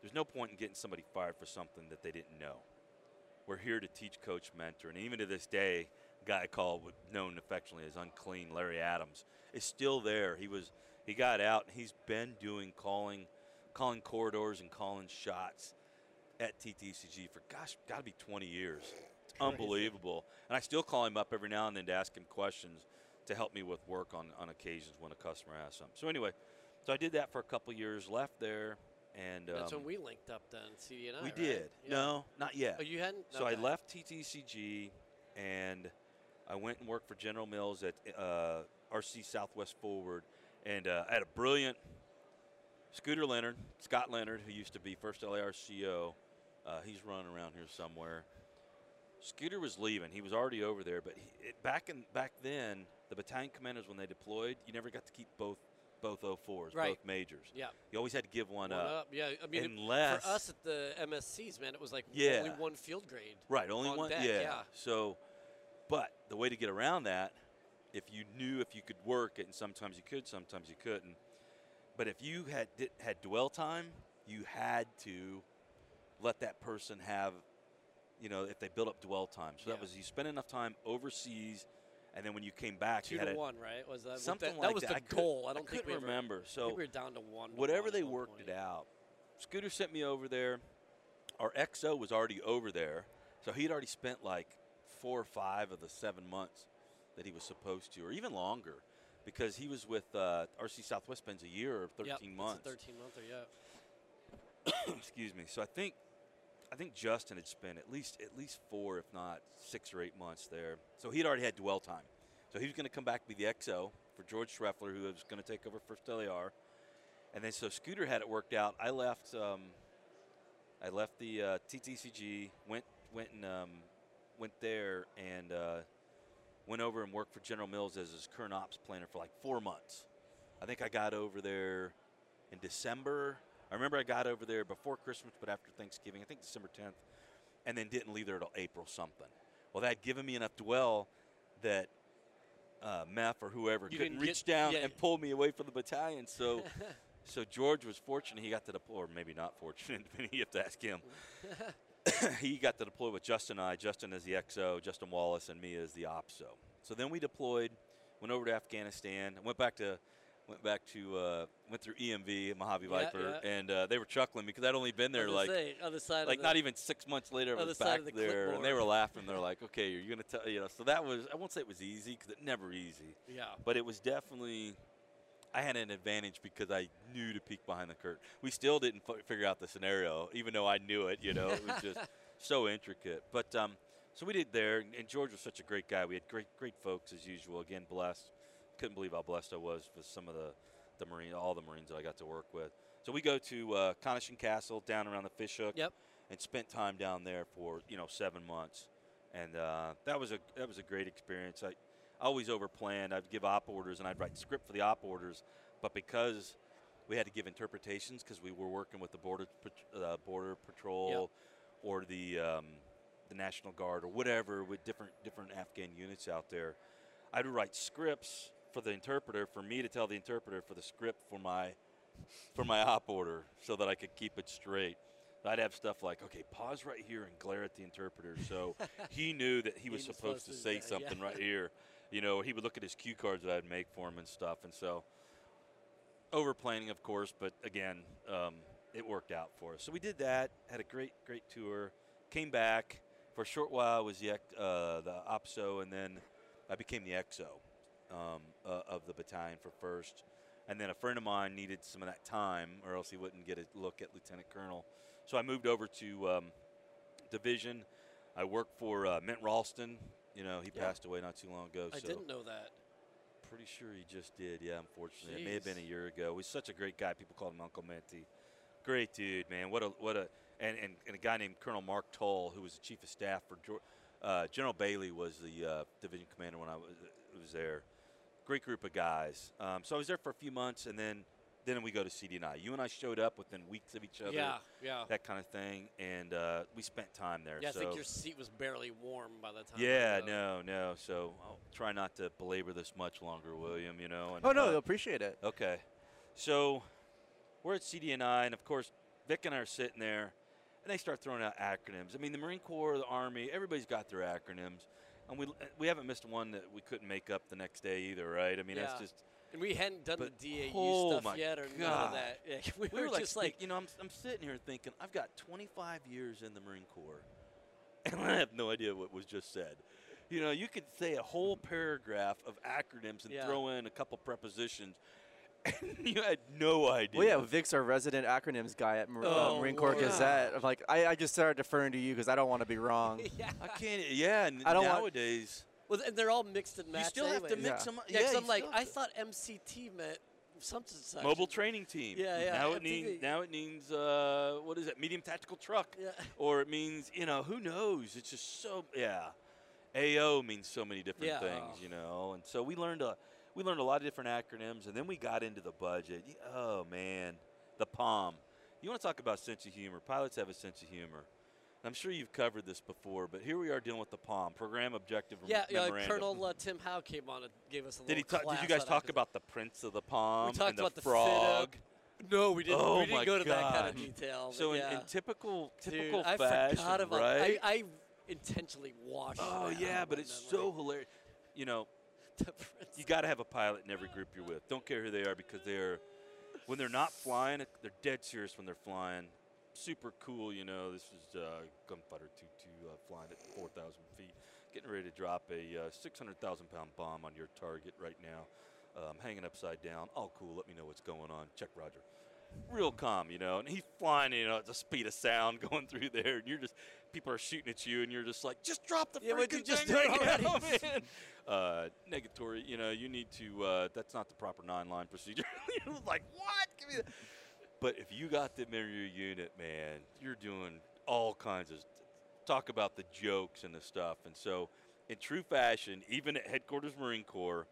there's no point in getting somebody fired for something that they didn't know. We're here to teach, coach, mentor, and even to this day, a guy called known affectionately as Unclean Larry Adams is still there. He was he got out and he's been doing calling calling corridors and calling shots at TTCG for gosh, got to be 20 years. Unbelievable. And I still call him up every now and then to ask him questions to help me with work on, on occasions when a customer asks something. So anyway, so I did that for a couple years, left there, and
That's
um,
when we linked up then, CD and I.
we
right?
did.
Yeah.
No, not yet.
Oh, you hadn't?
So
Okay.
I left TTCG and I went and worked for General Mills at uh, RC Southwest Forward, and uh, I had a brilliant Scooter Leonard, Scott Leonard, who used to be first LARCO. Uh, he's running around here somewhere. Scooter was leaving. He was already over there, but he, it, back in back then, the battalion commanders when they deployed, you never got to keep both both 04s,
Right.
both majors.
Yeah.
You always had to give one,
One
up.
up. Yeah. I mean, it-
Unless
for us at the MSCs, man, it was like
Yeah.
only one field grade.
Right, only
on
one.
deck,
yeah.
yeah.
So, but the way to get around that, if you knew if you could work it, and sometimes you could, sometimes you couldn't. But if you had did, had dwell time, you had to let that person have, you know, if they build up dwell time. So that was you spent enough time overseas, and then when you came back,
Two
you had
to
a,
one, right? Was that
something
that,
like
that was
that.
the
I
goal? I don't think
couldn't
we ever-
remember.
I
So
think we were down to one. to
whatever
one
they worked
point.
it out. Scooter sent me over there. Our XO was already over there, so he'd already spent like four or five of the seven months that he was supposed to, or even longer, because he was with uh, RC Southwest spends a year or 13
Yep,
months.
13 monther, yeah.
Excuse me. So I think I think Justin had spent at least at least four, if not six or eight months there. So he'd already had dwell time. So he was going to come back be the XO for George Schreffler, who was going to take over first LAR. And then so Scooter had it worked out. I left. Um, I left the uh, TTCG. Went went and um, went there and uh, went over and worked for General Mills as his current ops planner for like four months. I think I got over there in December. I remember I got over there before Christmas, but after Thanksgiving, I think December 10th, and then didn't leave there until April something. Well, that had given me enough dwell that uh, MEF or whoever
You
couldn't reach
get-
down
yeah.
and pull me away from the battalion. So, so George was fortunate. He got to deploy, or maybe not fortunate, depending. You have to ask him. he got to deploy with Justin and I. Justin as the XO, Justin Wallace, and me as the OPSO. So then we deployed, went over to Afghanistan, went back to went back to uh, went through EMV Mojave
Yeah,
Viper,
yeah.
and uh, they were chuckling because I'd only been there like
say, other side
like
the,
not even six months later, I was back
of the
there, and they were laughing. They're like, "Okay, you're gonna tell you know." So that was I won't say it was easy because it never easy,
Yeah.
but it was definitely. I had an advantage because I knew to peek behind the curtain. We still didn't f- figure out the scenario, even though I knew it. You know, it was just so intricate. But um, so we did there, and George was such a great guy. We had great, great folks as usual. Again, blessed. Couldn't believe how blessed I was with some of the, the marine, all the Marines that I got to work with. So we go to uh, Khan Neshin Castle down around the Fishhook
Yep.
and spent time down there for you know seven months, and uh, that was a that was a great experience. I, I always overplanned. I'd give op orders and I'd write script for the op orders, but because we had to give interpretations because we were working with the border uh, border patrol or the um, the National Guard or whatever with different different Afghan units out there, I'd write scripts for the interpreter for me to tell the interpreter for the script for my for my op order so that I could keep it straight. I'd have stuff like, okay, pause right here and glare at the interpreter. So he knew that he was
He was
supposed,
supposed
to say
yeah.
something right here. You know, he would look at his cue cards that I'd make for him and stuff. And so, over planning, of course, but again, um, it worked out for us. So we did that, had a great, great tour, came back. For a short while, I was the, uh, the OPSO, and then I became the XO um, uh, of the battalion for first. And then a friend of mine needed some of that time, or else he wouldn't get a look at lieutenant colonel. So I moved over to um, division. I worked for uh, Mint Ralston. You know, he
Yeah.
passed away not too long ago.
I
so
didn't know that.
pretty sure he just did. Yeah, unfortunately, it may have been a year ago. He's such a great guy. People called him Uncle Menti. Great dude, man. What a what a and, and, and a guy named Colonel Mark Toll, who was the chief of staff for uh, General Bailey, was the uh, division commander when I was, was there. Great group of guys. Um, so I was there for a few months, and then then we go to CD&I. You and I showed up within weeks of each other.
Yeah, yeah.
That kind of thing, and uh, we spent time there.
Yeah, I think your seat was barely warm by the time.
Yeah, no, no. So I'll try not to belabor this much longer, William. You know. And,
Oh no,
uh,
appreciate it.
Okay. So we're at CD&I, and of course, Vic and I are sitting there, and they start throwing out acronyms. I mean, the Marine Corps, the Army, everybody's got their acronyms. And we, we haven't missed one that we couldn't make up the next day either, right? I mean,
Yeah.
that's just.
And we hadn't done the DAU
oh
stuff yet or none of that. Yeah, we,
We
were,
were like,
just like,
you know, I'm, I'm sitting here thinking, I've got 25 years in the Marine Corps, and I have no idea what was just said. You know, you could say a whole paragraph of acronyms and
Yeah.
throw in a couple prepositions, you had no idea.
Well, yeah, Vic's our resident acronyms guy at Mar- uh,
Oh,
Marine Corps
wow.
Gazette. I'm like, I, I just started deferring to you because I don't want to be wrong.
yeah.
I can't. Yeah, and
I don't want-
nowadays
Well, and they're all mixed and matched.
you still have to mix
Yeah.
them. up.
Yeah, 'cause
you
I'm like, I thought MCT meant something such.
mobile training team.
Yeah, yeah,
Now it means now it means uh, what is it? Medium tactical truck.
Yeah.
Or it means you know who knows? It's just so yeah. AO means so many different
Yeah.
things, you know, and so we learned a we learned a lot of different acronyms, and then we got into the budget. Oh man, the POM. You want to talk about sense of humor? Pilots have a sense of humor. I'm sure you've covered this before, but here we are dealing with the POM, Program Objective
Yeah, yeah.
Memorandum.
Colonel uh, Tim Howe came on and gave us a
Did he? Ta- did you guys talk about the Prince of the POM
talked
and the
about the
frog?
FIDUC. No, we didn't.
Oh
we didn't go to that kind of detail.
So in,
yeah.
in typical
Dude,
typical
I
fashion,
forgot about.
right?
I, I intentionally washed.
oh yeah, but it's so hilarious. You know,
Prince-
you got to have a pilot in every group you're with. Don't care who they are because they're when they're not flying, they're dead serious when they're flying. Super cool, you know. This is uh, Gunfighter 2-2 uh, flying at 4,000 feet, getting ready to drop a uh, 600,000 pound bomb on your target right now. Um, hanging upside down. All cool. Let me know what's going on. Check, Roger. Real calm, you know. And he's flying, you know, at the speed of sound going through there, and you're just people are shooting at you, and you're just like, just drop the
Yeah, you
freaking
just
thing
do it
right now, man. Uh, negatory, you know, you need to. Uh, that's not the proper nine-line procedure. you're like, what? Give me that. But if you got them in your unit, man, you're doing all kinds of talk about the jokes and the stuff. And so, in true fashion, even at headquarters Marine Corps,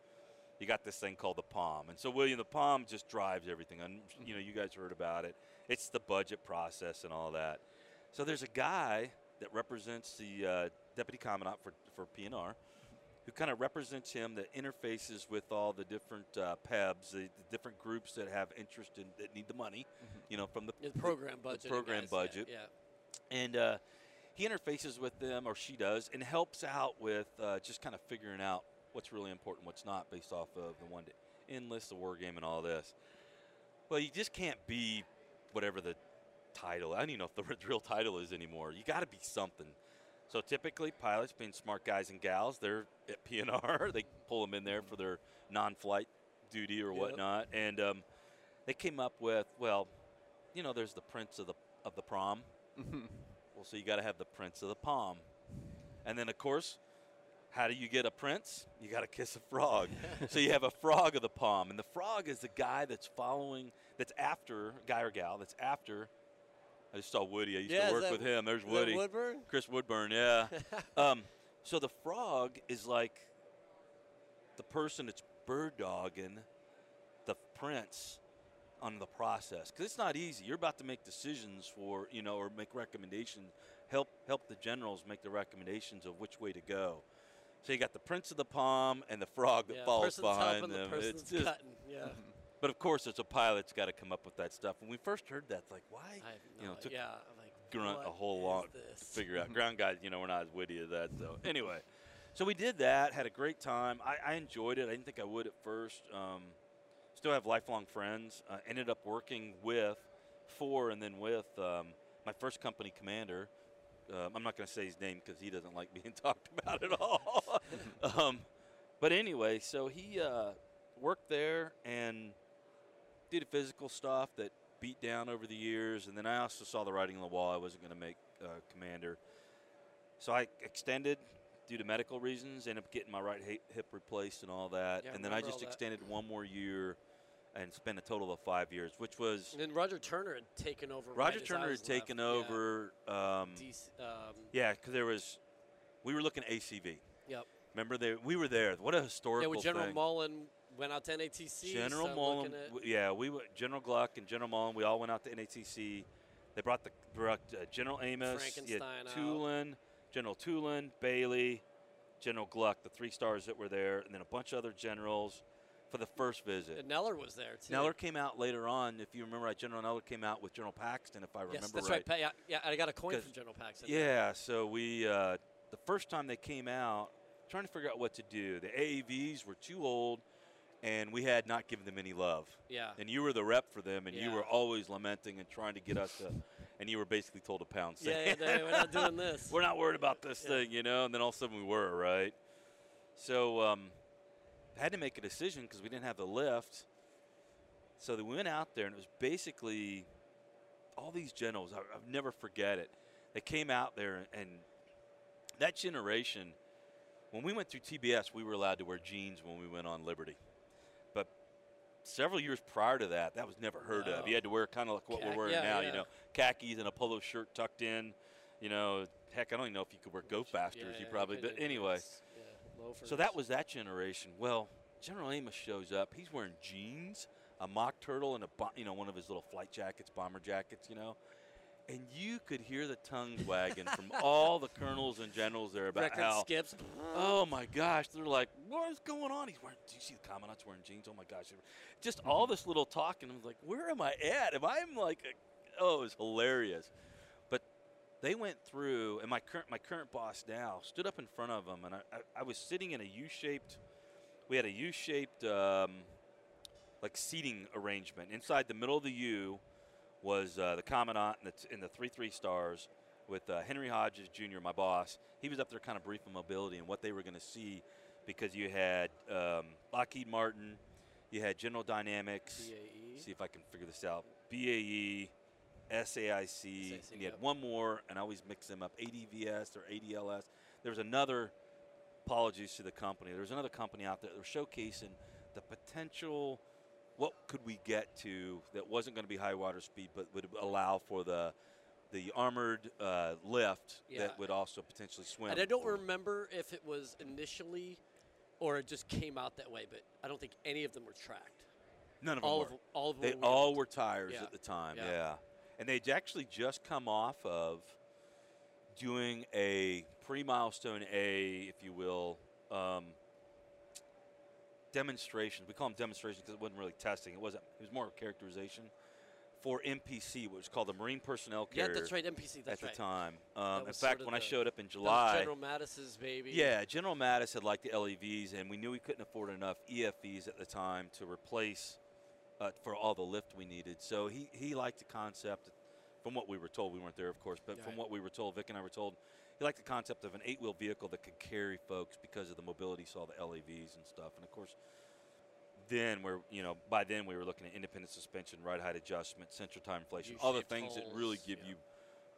you got this thing called the POM. And so, William, the POM just drives everything. And you know, you guys heard about it. It's the budget process and all that. So there's a guy that represents the uh, deputy commandant for for P&R, who kind of represents him that interfaces with all the different uh, PEBs, the, the different groups that have interest in that need the money, you know, from the
the program budget.
The program
guys, yeah,
budget.
Yeah.
and uh, he interfaces with them, or she does, and helps out with uh, just kind of figuring out what's really important, what's not, based off of the one to enlist, the war game, and all this. Well, you just can't be whatever the title. I don't even know if the real title is anymore. You got to be something. So typically, pilots, being smart guys and gals, they're at P&R. they pull them in there for their non-flight duty or
Yep.
whatnot, and um, they came up with, well, you know, there's the prince of the of the prom. Well, so you got to have the prince of the POM. And then, of course, how do you get a prince? You got to kiss a frog. so you have a frog of the POM. And the frog is the guy that's following, that's after, guy or gal, that's after. I just saw Woody. I used
Yeah,
to work
that-
with him. There's Woody.
Woodburn?
Chris Woodburn, yeah. um, so the frog is like the person that's bird dogging the prince on the process because it's not easy. You're about to make decisions for you know or make recommendations. Help help the generals make the recommendations of which way to go. So you got the prince of the POM and the frog that
yeah, person's
behind them.
The
it's just,
cutting. Yeah.
but of course, as a pilot's got to come up with that stuff. When we first heard that, it's like, why? You know, it took
yeah. Like,
grunt a whole
this?
to figure out. Ground guys, you know, we're not as witty as that. So anyway, so we did that. Had a great time. I, I enjoyed it. I didn't think I would at first. Um, still have lifelong friends. Uh, ended up working with, for, and then with um, my first company commander. Um, I'm not going to say his name because he doesn't like being talked about at all. um, but anyway, so he uh, worked there and did physical stuff that beat down over the years, and then I also saw the writing on the wall. I wasn't going to make uh, commander, so I extended due to medical reasons. Ended up getting my right hip replaced and all that,
Yeah,
and then I just
that.
extended one more year and spent a total of five years, which was
And then Roger Turner had taken over.
Roger
I
Turner had taken
left.
over. Um,
Yeah. DC, um,
yeah, because there was we were looking at ACV.
Yep.
Remember they we were there. What a
yeah,
historical
with General
thing.
Mullen went out to NATC.
General
so
Mullen, yeah, we went, General Gluck and General Mullen. We all went out to NATC. They brought the brought uh, General Amos, had Toolan, General Toolan, Bailey, General Gluck, the three stars that were there, and then a bunch of other generals for the first visit.
and Neller was there too.
Neller came out later on. If you remember right, General Neller came out with General Paxton, if I remember
Yes, that's
right.
right. Yeah, yeah, I got a coin from General Paxton.
Yeah, so we uh, the first time they came out, trying to figure out what to do. The AAVs were too old, and we had not given them any love.
Yeah.
And you were the rep for them, and you were always lamenting and trying to get us to, and you were basically told to pound
Yeah, yeah,
sand.
they- we're not doing this.
we're not worried about this
Yeah.
thing, you know. And then all of a sudden we were, right? So um, I had to make a decision because we didn't have the lift. So we went out there, and it was basically all these generals. I, I'll never forget it. They came out there, and that generation, when we went through TBS, we were allowed to wear jeans when we went on Liberty. Several years prior to that, that was never heard of. You had to wear kind of like what we're wearing
yeah,
now,
yeah.
you know, khakis and a polo shirt tucked in. You know, heck, I don't even know if you could wear Go Fasters.
yeah,
you probably, but anyway. So that was that generation. Well, General Amos shows up. He's wearing jeans, a mock turtle, and a you know one of his little flight jackets, bomber jackets, you know. And you could hear the tongues wagging from all the colonels and generals there about
Record
how.
skips.
Oh my gosh! They're like, "What is going on?" He's wearing. Do you see the commandant's wearing jeans? Oh my gosh! Just all this little talk, And I was like, "Where am I at? Am I like, a, oh, it was hilarious." But they went through, and my current my current boss now stood up in front of them, and I, I, I was sitting in a U-shaped. We had a U-shaped um, like seating arrangement inside the middle of the U was uh, the commandant in the, t- and the three three stars with uh, Henry Hodges Jr., my boss. He was up there kind of briefing mobility and what they were going to see because you had um, Lockheed Martin, you had General Dynamics.
BAE.
See if I can figure this out. BAE, SAIC,
SAIC,
and you had one more, and I always mix them up ADVS or ADLS. There was another, apologies to the company, there was another company out there that was showcasing the potential what could we get to that wasn't going to be high water speed, but would allow for the the armored uh, lift
Yeah.
that would also potentially swim.
And I don't remember if it was initially or it just came out that way, but I don't think any of them were tracked.
None of them
All
were.
of all of them
They
were
all were tires
Yeah.
at the time,
Yeah.
yeah. And they'd actually just come off of doing a pre-milestone A, if you will, um, demonstrations. We call them demonstrations because it wasn't really testing. It wasn't. It was more of characterization for MPC, which was called the Marine Personnel Carrier.
Yeah, that's right. MPC. That's
at
right.
the time. Um, in fact, when I showed up in July,
General Mattis's baby.
yeah, General Mattis had liked the LAVs, and we knew we couldn't afford enough EFVs at the time to replace uh, for all the lift we needed. So he, he liked the concept, from what we were told, we weren't there, of course, but from
Right.
what we were told, Vic and I were told, he liked the concept of an eight wheel vehicle that could carry folks because of the mobility, he saw the LAVs and stuff. And of course, then we're, you know, by then we were looking at independent suspension, ride height adjustment, central tire inflation, all the
U-shaped
things that really give
yeah.
you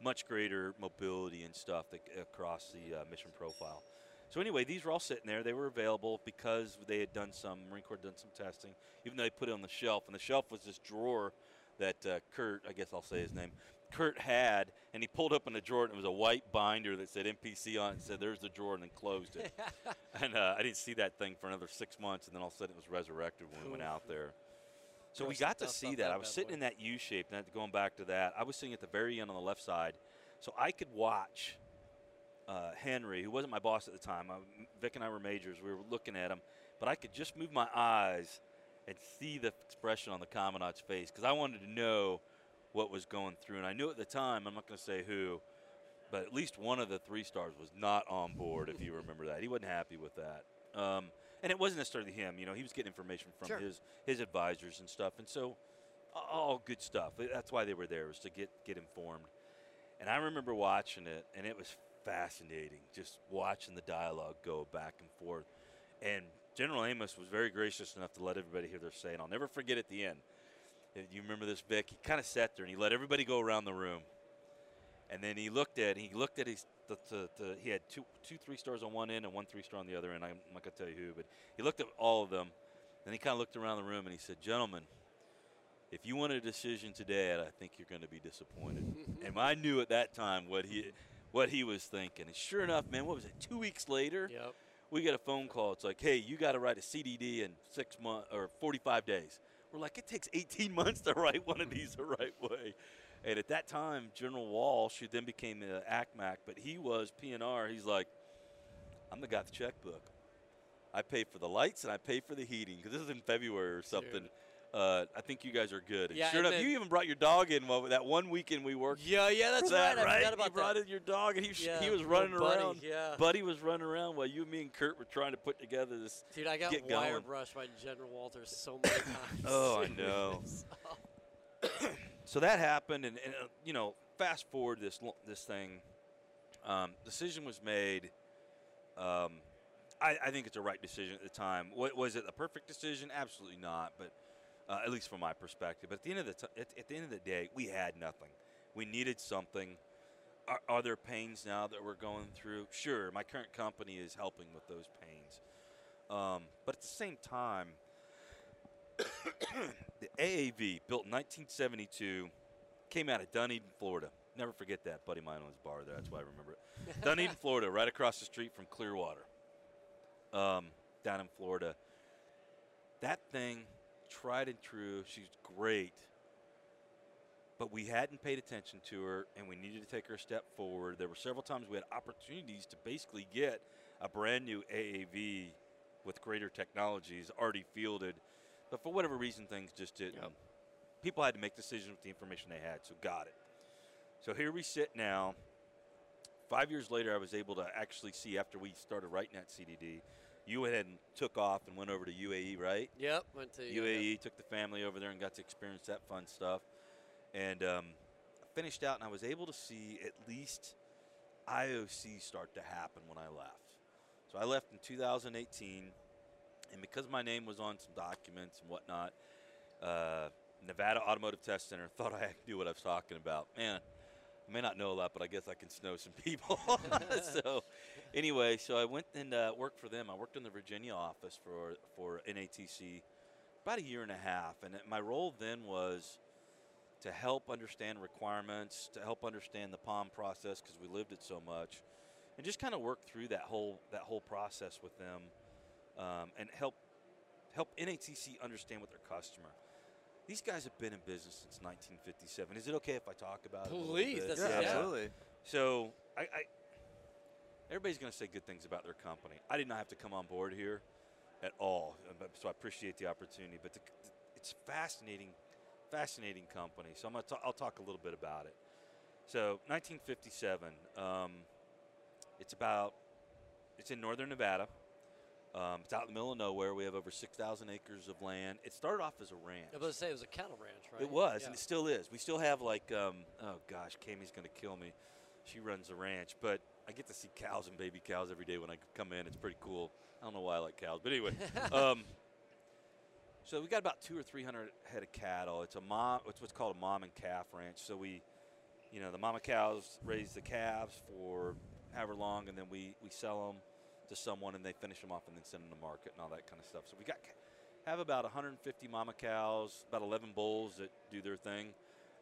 much greater mobility and stuff that, across the uh, mission profile. So anyway, these were all sitting there. They were available because they had done some Marine Corps had done some testing. Even though they put it on the shelf, and the shelf was this drawer that uh, Kurt, I guess I'll say his name, Kurt had, and he pulled up in the drawer, and it was a white binder that said MPC on it, and said, "There's the drawer," and then closed it. and uh, I didn't see that thing for another six months, and then all of a sudden it was resurrected when we went out there. So we got to see that. I was sitting in that U shape, and going back to that, I was sitting at the very end on the left side, so I could watch uh, Henry, who wasn't my boss at the time. I, Vic and I were majors. We were looking at him, but I could just move my eyes and see the expression on the commandant's face because I wanted to know what was going through. And I knew at the time, I'm not going to say who, but at least one of the three stars was not on board. if you remember that, he wasn't happy with that. Um, and it wasn't necessarily him. You know, he was getting information from
Sure.
his his advisors and stuff. And so, all good stuff. That's why they were there was to get get informed. And I remember watching it, and it was fascinating, just watching the dialogue go back and forth. And General Amos was very gracious enough to let everybody hear their say. And I'll never forget at the end. You remember this, Vic? He kind of sat there and he let everybody go around the room. And then he looked at he looked at his the, the, the he had two two three stars on one end and one three star on the other end. I'm not gonna tell you who, but he looked at all of them. Then he kind of looked around the room and he said, "Gentlemen, if you want a decision today, I think you're going to be disappointed." Mm-hmm. and I knew at that time what he what he was thinking. And sure enough, man, what was it? Two weeks later,
Yep.
we get a phone call. It's like, "Hey, you got to write a CDD in six months or 45 days." We're like, "It takes 18 months to write one of these the right way." And at that time, General Walsh, who then became the ACMAC, but he was P&R. He's like, "I'm the guy with the checkbook. I pay for the lights and I pay for the heating because this is in February or something." Uh, I think you guys are good. And
Yeah,
sure
and
enough,
then-
you even brought your dog in while, that one weekend we worked.
Yeah, yeah, that's
that,
right. I
right?
forgot about
you brought
that.
in your dog, and he,
Yeah,
he was running
buddy,
around.
yeah.
Buddy was running around while you, and me, and Kurt were trying to put together this.
Dude, I got
get
wire
going.
brushed by General Walters so many times.
Oh, I know. so that happened, and, and uh, you know, fast forward this this thing. Um, decision was made. Um, I, I think it's a right decision at the time. Wa- was it the perfect decision? Absolutely not. But uh, at least from my perspective. But at the end of the t- at, at the end of the day, we had nothing. We needed something. Are, are there pains now that we're going through? Sure, my current company is helping with those pains. Um, but at the same time, the AAV, built in 1972, came out of Dunedin, Florida. Never forget that. Buddy mine owns a bar there. That's why I remember it. Dunedin, Florida, right across the street from Clearwater, um, down in Florida. That thing, tried and true. She's great. but we hadn't paid attention to her, and we needed to take her a step forward. There were several times we had opportunities to basically get a brand new AAV with greater technologies already fielded, but for whatever reason, things just didn't.
Yep.
People had to make decisions with the information they had, so got it. So here we sit now. Five years later, I was able to actually see after we started writing that CDD. You had and took off and went over to UAE, right?
Yep. Went to
UAE, took the family over there and got to experience that fun stuff. And um, finished out, and I was able to see at least IOC start to happen when I left. So I left in 2018, and because my name was on some documents and whatnot, uh, Nevada Automotive Test Center thought I knew what I was talking about. Man, I may not know a lot, but I guess I can snow some people. so, anyway, so I went and uh, worked for them. I worked in the Virginia office for for NATC about a year and a half, and my role then was to help understand requirements, to help understand the POM process because we lived it so much, and just kind of work through that whole that whole process with them, um, and help help NATC understand what their customer. These guys have been in business since 1957. Is it okay if I talk about it?
Please,
Yeah,
Yeah.
absolutely.
So I, I everybody's going to say good things about their company. I did not have to come on board here at all, uh, so I appreciate the opportunity. But the, it's fascinating, fascinating company. So I'm gonna I'll talk a little bit about it. So 1957. Um, it's about it's in northern Nevada. Um, it's out in the middle of nowhere. We have over 6,000 acres of land. It started off as a ranch.
I was going to say it was a cattle ranch, right?
It was,
Yeah.
and it still is. We still have like, um, oh gosh, Kami's gonna kill me. She runs the ranch, but I get to see cows and baby cows every day when I come in. It's pretty cool. I don't know why I like cows, but anyway. um, so we got about two or three hundred head of cattle. It's a mom. It's what's called a mom and calf ranch. So we, you know, the mama cows raise the calves for however long, and then we we sell them to someone, and they finish them off and then send them to market and all that kind of stuff. So we got have about 150 mama cows, about 11 bulls that do their thing,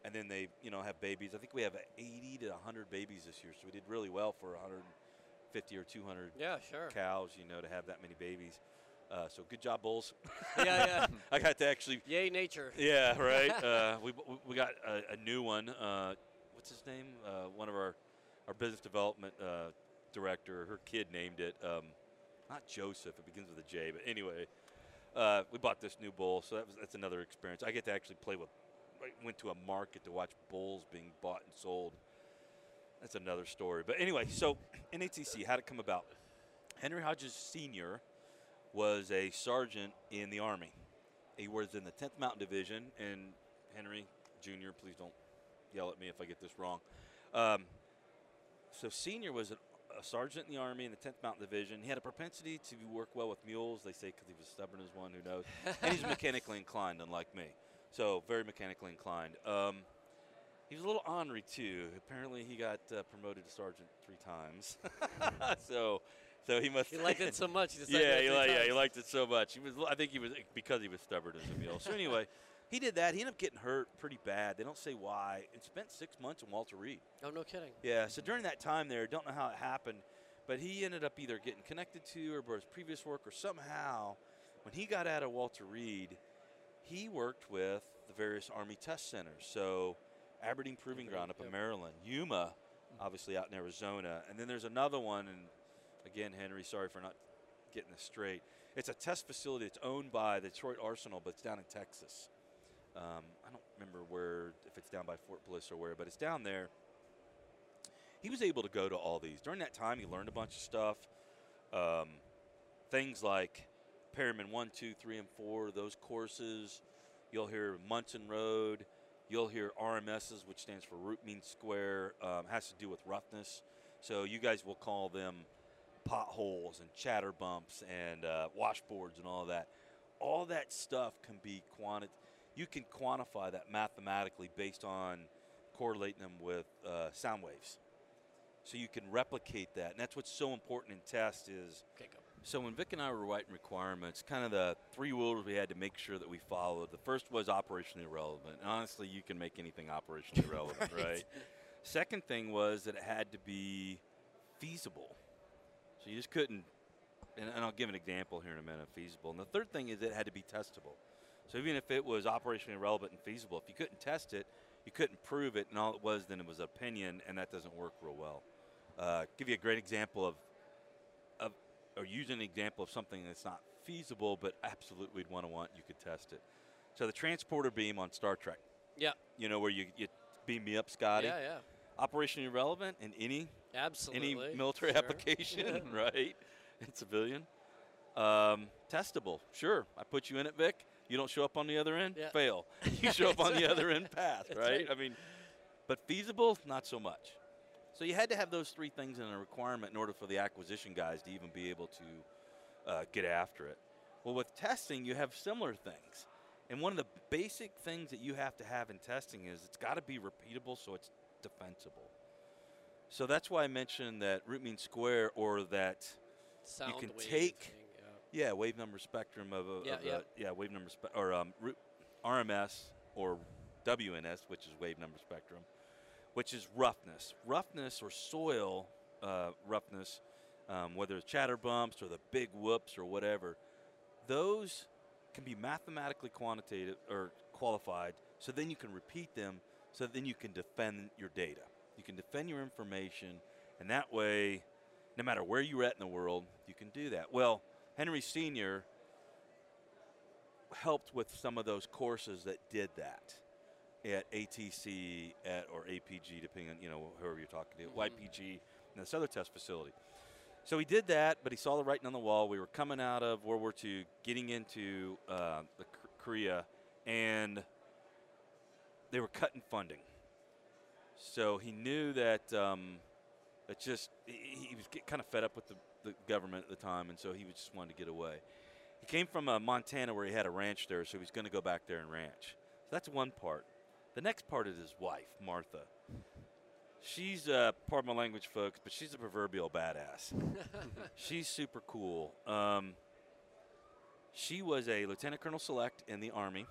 and then they, you know, have babies. I think we have 80 to 100 babies this year, so we did really well for 150 or 200
Yeah, sure.
cows, you know, to have that many babies. Uh, so good job, bulls.
yeah, yeah.
I got to actually,
Yay, nature.
yeah, right. uh, we, we got a, a new one. Uh, what's his name? Uh, one of our our business development uh, director. Her kid named it. Um, not Joseph. It begins with a J. But anyway, uh, we bought this new bull, so that was that's another experience. I get to actually play with. I went to a market to watch bulls being bought and sold. That's another story. But anyway, so NATC, how'd it come about? Henry Hodges Sr. was a sergeant in the Army. He was in the 10th Mountain Division, and Henry Jr., please don't yell at me if I get this wrong. Um, so Senior was a, a sergeant in the Army in the 10th Mountain Division. He had a propensity to work well with mules, they say because he was stubborn as one, who knows. and he's mechanically inclined, unlike me. So very mechanically inclined. Um, he was a little ornery too. Apparently, he got uh, promoted to sergeant three times. so, so he must.
He liked it so much. He
Yeah, he
three
li- yeah, he liked it so much. He was. I think he was because he was stubborn as a mule. So anyway, he did that. He ended up getting hurt pretty bad. They don't say why. And spent six months in Walter Reed.
Oh, no kidding.
Yeah. So during that time there, don't know how it happened, but he ended up either getting connected to or by his previous work or somehow, when he got out of Walter Reed, he worked with the various Army test centers. So Aberdeen Proving
Aberdeen,
Ground up in. Maryland, Yuma, obviously out in Arizona, and then there's another one. And again, Henry, sorry for not getting this straight. It's a test facility that's owned by the Detroit Arsenal, but it's down in Texas. Um, I don't remember where, if it's down by Fort Bliss or where, but it's down there. He was able to go to all these. During that time, he learned a bunch of stuff. Um, things like Perryman 1, 2, 3, and 4, those courses. You'll hear Munson Road. You'll hear RMSs, which stands for root mean square, um, has to do with roughness. So you guys will call them potholes and chatter bumps and uh, washboards and all that. All that stuff can be quanti- You can quantify that mathematically based on correlating them with uh, sound waves. So you can replicate that, and that's what's so important in test is
Okay,
so when Vic and I were writing requirements, kind of the three rules we had to make sure that we followed. The first was operationally relevant. And honestly, you can make anything operationally relevant,
Right.
right? Second thing was that it had to be feasible. So you just couldn't, and, and I'll give an example here in a minute, feasible. And the third thing is it had to be testable. So even if it was operationally relevant and feasible, if you couldn't test it, you couldn't prove it, and all it was then it was opinion, and that doesn't work real well. Uh, give you a great example of, of, or use an example of something that's not feasible, but absolutely we'd want to want you could test it. So the transporter beam on Star Trek.
Yeah.
You know where you, you beam me up, Scotty.
Yeah, yeah.
Operationally relevant in any
Absolutely.
any military
Sure.
application, right? In civilian. Um, testable, sure. I put you in it, Vic. You don't show up on the other end,
Yeah.
fail. You show up on the other end, pass, right?
right.
I mean, but feasible, not so much. So you had to have those three things in a requirement in order for the acquisition guys to even be able to uh, get after it. Well, with testing, you have similar things. And one of the basic things that you have to have in testing is it's got to be repeatable so it's defensible. So that's why I mentioned that root mean square or that
Sound
can take-
thing, yeah.
wave number spectrum of a
Yeah,
of
yeah.
A, yeah wave number spe- or um, RMS or WNS which is wave number spectrum, which is roughness. Roughness or soil uh, roughness, um, whether it's chatter bumps or the big whoops or whatever, those can be mathematically quantitative or qualified. So then you can repeat them. So then you can defend your data. You can defend your information, and that way, no matter where you're at in the world, you can do that. Well, Henry Senior helped with some of those courses that did that at ATC at or APG, depending on you know whoever you're talking to,
Mhm.
YPG, and this other test facility. So he did that, but he saw the writing on the wall. We were coming out of World War II, getting into uh, the Korea, and they were cutting funding. So he knew that um, it just he, he was get, kind of fed up with the, the government at the time, and so he was just wanted to get away. He came from uh, Montana where he had a ranch there, so he's going to go back there and ranch. So that's one part. The next part is his wife, Martha. She's uh, pardon my language, folks, but she's a proverbial badass. she's super cool. Um, she was a lieutenant colonel select in the army.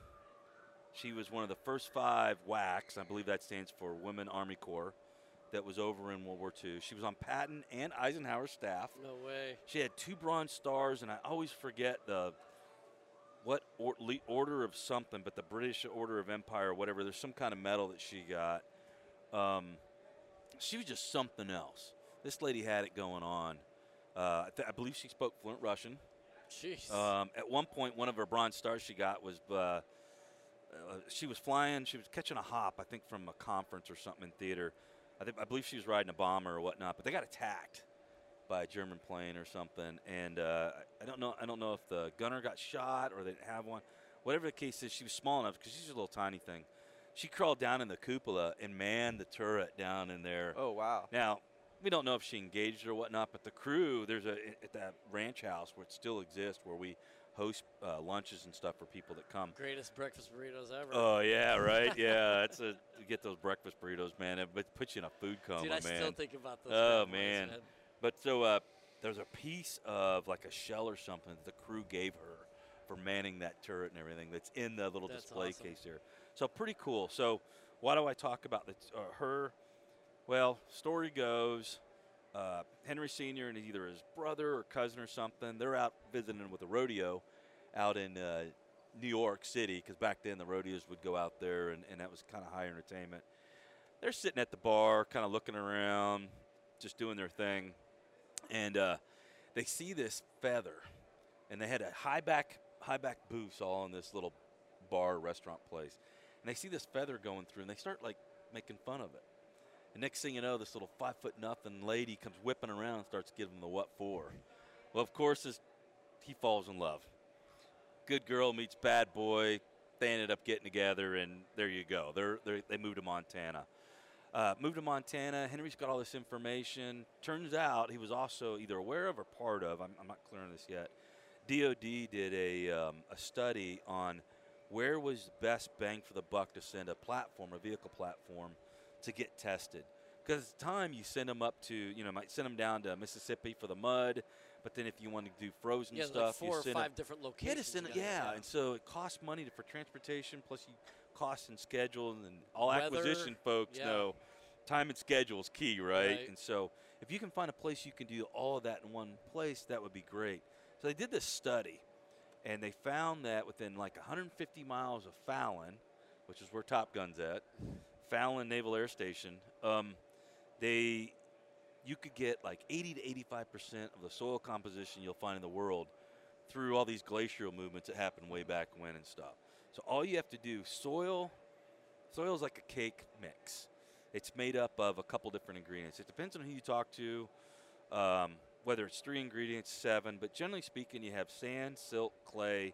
She was one of the first five WACs, I believe that stands for Women Army Corps, that was over in World War II. She was on Patton and Eisenhower's staff.
No way.
She had two Bronze Stars, and I always forget the what or, le- order of something, but the British Order of Empire or whatever. There's some kind of medal that she got. Um, she was just something else. This lady had it going on. Uh, I, th- I believe she spoke fluent Russian.
Jeez.
Um, at one point, one of her bronze stars she got was uh, uh, she was flying. She was catching a hop, I think, from a conference or something in theater. I, think, I believe she was riding a bomber or whatnot, but they got attacked by a German plane or something. And uh, I- don't know. I don't know if the gunner got shot or they didn't have one. Whatever the case is, she was small enough because she's a little tiny thing. She crawled down in the cupola and manned the turret down in there.
Oh wow.
Now, we don't know if she engaged or whatnot, but the crew, there's a at that ranch house where it still exists, where we host uh, lunches and stuff for people that come.
Greatest breakfast burritos ever.
Oh yeah, right. Yeah, that's a you get those breakfast burritos, man. It puts you in a food coma,
Dude, I
man.
still think about those.
Oh,
boys,
man. But so uh, there's a piece of like a shell or something that the crew gave her for manning that turret and everything that's in the little
That's
display
awesome.
case there. So pretty cool. So why do I talk about the, uh, her? Well, story goes, uh, Henry Senior and either his brother or cousin or something, they're out visiting with a rodeo out in uh, New York City because back then the rodeos would go out there and, and that was kind of high entertainment. They're sitting at the bar, kind of looking around, just doing their thing, and uh, they see this feather, and they had a high back high back booths all in this little bar restaurant place, and they see this feather going through, and they start like making fun of it. And next thing you know, this little five foot nothing lady comes whipping around and starts giving him the what for. Well, of course, this, he falls in love. Good girl meets bad boy. They ended up getting together, and there you go. They're, they're, they moved to Montana. Uh, moved to Montana. Henry's got all this information. Turns out he was also either aware of or part of. I'm, I'm not clear on this yet. DoD did a, um, a study on where was the best bang for the buck to send a platform, a vehicle platform, to get tested. Because time you send them up to, you know, might send them down to Mississippi for the mud, but then if you want to do frozen
Yeah,
stuff,
like four
you
or
send
five
'em-
different locations.
it, yeah, and so it costs money to, for transportation. Plus, you cost and schedule, and all
Weather,
acquisition folks
yeah.
know time and schedule is key, right?
Right.
And so, if you can find a place you can do all of that in one place, that would be great. So they did this study, and they found that within like 150 miles of Fallon, which is where Top Gun's at, Fallon Naval Air Station, um, they you could get like 80 to 85 percent of the soil composition you'll find in the world through all these glacial movements that happened way back when and stuff. So all you have to do soil soil is like a cake mix. It's made up of a couple different ingredients. It depends on who you talk to, um, whether it's three ingredients, seven, but generally speaking, you have sand, silt, clay,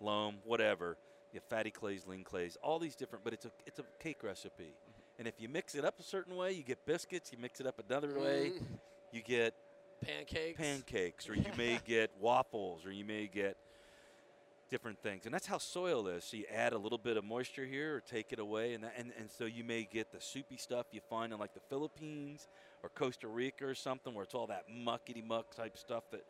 loam, whatever. You have fatty clays, lean clays, all these different, but it's a it's a cake recipe. And if you mix it up a certain way, you get biscuits. You mix it up another way,
Mm,
you get
pancakes.
pancakes, or you may get waffles, or you may get different things. And that's how soil is. So you add a little bit of moisture here, or take it away, and that, and and so you may get the soupy stuff you find in like the Philippines or Costa Rica or something, where it's all that muckety muck type stuff that.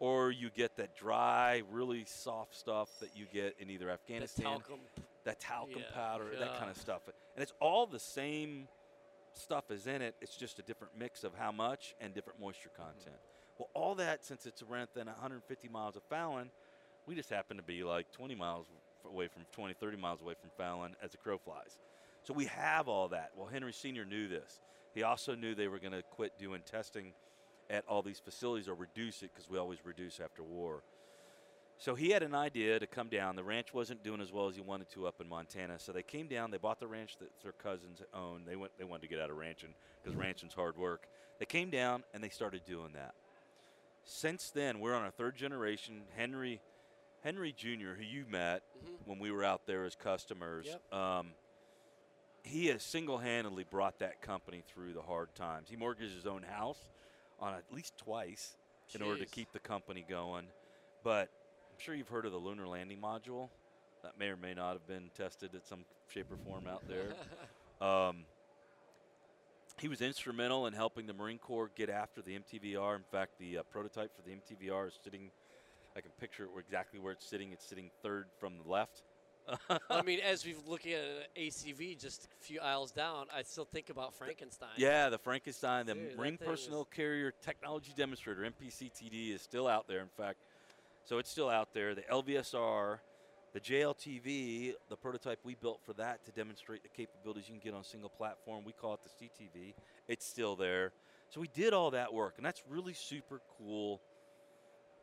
Or you get that dry, really soft stuff that you get in either
The
Afghanistan
talcum.
that talcum
Yeah,
powder, that kind of stuff. And it's all the same stuff is in it. It's just a different mix of how much and different moisture mm-hmm. content. Well, all that since it's around than 150 miles of Fallon, we just happen to be like 20 miles away from 20, 30 miles away from Fallon as the crow flies. So we have all that. Well, Henry Sr. knew this. He also knew they were going to quit doing testing at all these facilities or reduce it because we always reduce after war. So he had an idea to come down. The ranch wasn't doing as well as he wanted to up in Montana. So they came down. They bought the ranch that their cousins owned. They went. They wanted to get out of ranching because ranching's hard work. They came down and they started doing that. Since then, we're on our third generation. Henry, Henry Jr., who you met
Mhm.
when we were out there as customers.
Yep.
Um, he has single-handedly brought that company through the hard times. He mortgaged his own house on at least twice in order to keep the company going. But I'm sure you've heard of the lunar landing module. That may or may not have been tested at some shape or form out there. um, he was instrumental in helping the Marine Corps get after the MTVR. In fact, the uh, prototype for the MTVR is sitting. I can picture it exactly where it's sitting. It's sitting third from the left.
I mean, as we've looking at an ACV just a few aisles down, I still think about Frankenstein.
Yeah, the Frankenstein, the
Dude,
Marine Personnel Carrier Technology Demonstrator (MPCTD) is still out there. In fact, so it's still out there. The LVSR, the JLTV, the prototype we built for that to demonstrate the capabilities you can get on a single platform. We call it the CTV. It's still there. So we did all that work, and that's really super cool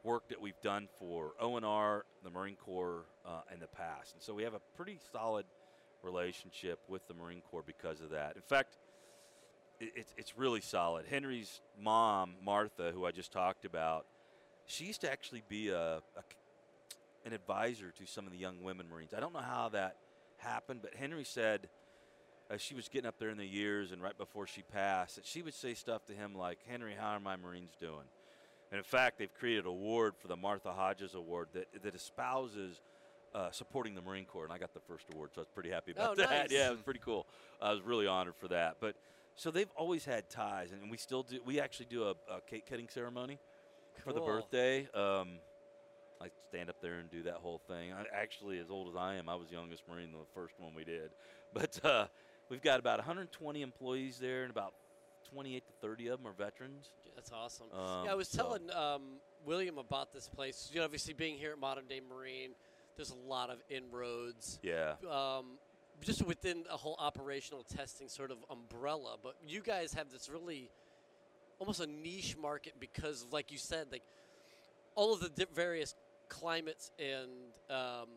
work that we've done for ONR, the Marine Corps, uh, in the past. And so we have a pretty solid relationship with the Marine Corps because of that. In fact, it, it's it's really solid. Henry's mom, Martha, who I just talked about, she used to actually be a, a an advisor to some of the young women Marines. I don't know how that happened, but Henry said as she was getting up there in the years and right before she passed, that she would say stuff to him like, "Henry, how are my Marines doing?" And in fact, they've created an award for the Martha Hodges Award that that espouses uh, supporting the Marine Corps, and I got the first award, so I was pretty happy about
Oh,
that.
nice.
Yeah, it was pretty cool. I was really honored for that. But so they've always had ties, and we still do. We actually do a, a cake cutting ceremony for the birthday. Um, I stand up there and do that whole thing. I, actually, as old as I am, I was the youngest Marine the first one we did. But uh, we've got about 120 employees there, and about 28 to 30 of them are veterans.
That's awesome.
Um,
yeah, I was
so-
telling um, William about this place. You know, obviously being here at Modern Day Marine, there's a lot of inroads.
Yeah.
Um, just within a whole operational testing sort of umbrella, but you guys have this really almost a niche market because, like you said, like all of the di- various climates and um,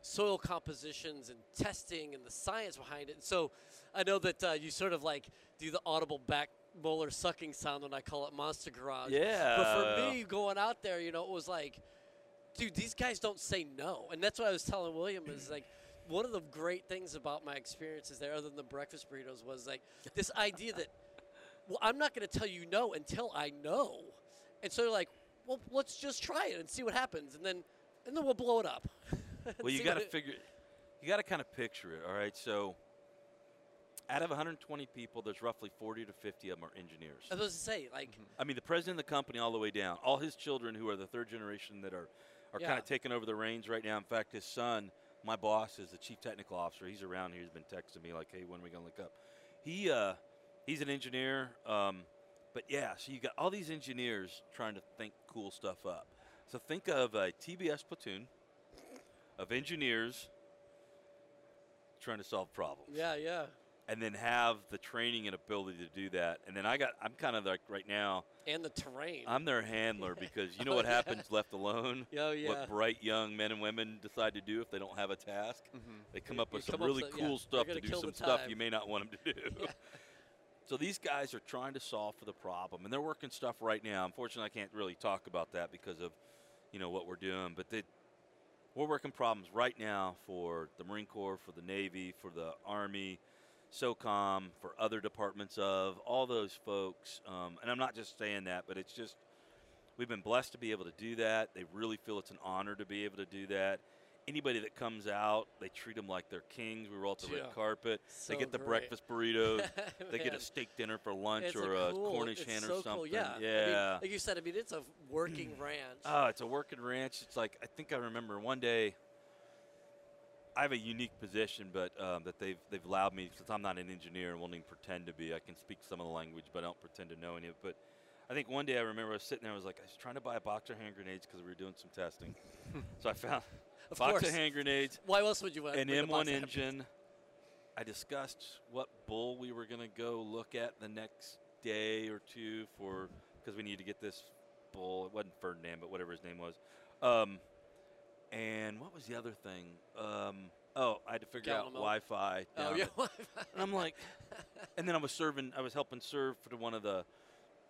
soil compositions and testing and the science behind it. So I know that uh, you sort of like do the audible back molar sucking sound when I call it Monster Garage.
Yeah.
But for me, going out there, you know, it was like, dude, these guys don't say no. And that's what I was telling William is like, one of the great things about my experiences there, other than the breakfast burritos, was like this idea that, well, I'm not going to tell you no until I know. And so they're like, well, let's just try it and see what happens, and then, and then we'll blow it up.
Well, you got to figure, you got to kind of picture it. All right, so out of 120 people, there's roughly 40 to 50 of them are engineers.
I was to say, like,
I mean, the president of the company, all the way down, all his children who are the third generation that are, are kind of taking over the reins right now. In fact, his son, my boss, is the chief technical officer. He's around here. He's been texting me like, "Hey, when are we gonna look up?" He, uh, he's an engineer. Um, but yeah, so you got all these engineers trying to think cool stuff up. So think of a TBS platoon of engineers trying to solve problems.
yeah, yeah.
And then have the training and ability to do that. And then I got I'm kind of like right now
And the terrain.
I'm their handler because you know
Oh,
what
yeah.
happens left alone.
Oh, yeah.
What bright young men and women decide to do if they don't have a task.
Mm-hmm.
They come
You-
up with some
up
really cool
they're
stuff
gonna
do some stuff you may not want them to do. So these guys are trying to solve for the problem, and they're working stuff right now. Unfortunately, I can't really talk about that because of, you know, what we're doing. But they, we're working problems right now for the Marine Corps, for the Navy, for the Army, SOCOM, for other departments of all those folks. Um, and I'm not just saying that, but it's just we've been blessed to be able to do that. They really feel it's an honor to be able to do that. Anybody that comes out, they treat them like they're kings. We roll out the
Yeah.
red carpet.
So
they get the
great.
breakfast burritos. they get a steak dinner for lunch
It's
or a,
cool,
Cornish hen
so
or
cool,
something.
Yeah. I mean,
Yeah.
like you said, I mean, it's a working ranch.
Oh, it's a working ranch. It's like I think I remember one day. I have a unique position, but um, that they've they've allowed me since I'm not an engineer and won't even pretend to be. I can speak some of the language, but I don't pretend to know any of it. But I think one day I remember I was sitting there. I was like, I was trying to buy a box of hand grenades because we were doing some testing. so I found a
Of
box
course.
of hand grenades,
Why else would you want
an
bring a box
M1 engine. I discussed what bull we were going to go look at the next day or two for because we need to get this bull. It wasn't Ferdinand, but whatever his name was. Um, and what was the other thing? Um, oh, I had to figure out? Wi-Fi.
Oh yeah.
at- and I'm like, and then I was serving. I was helping serve for one of the.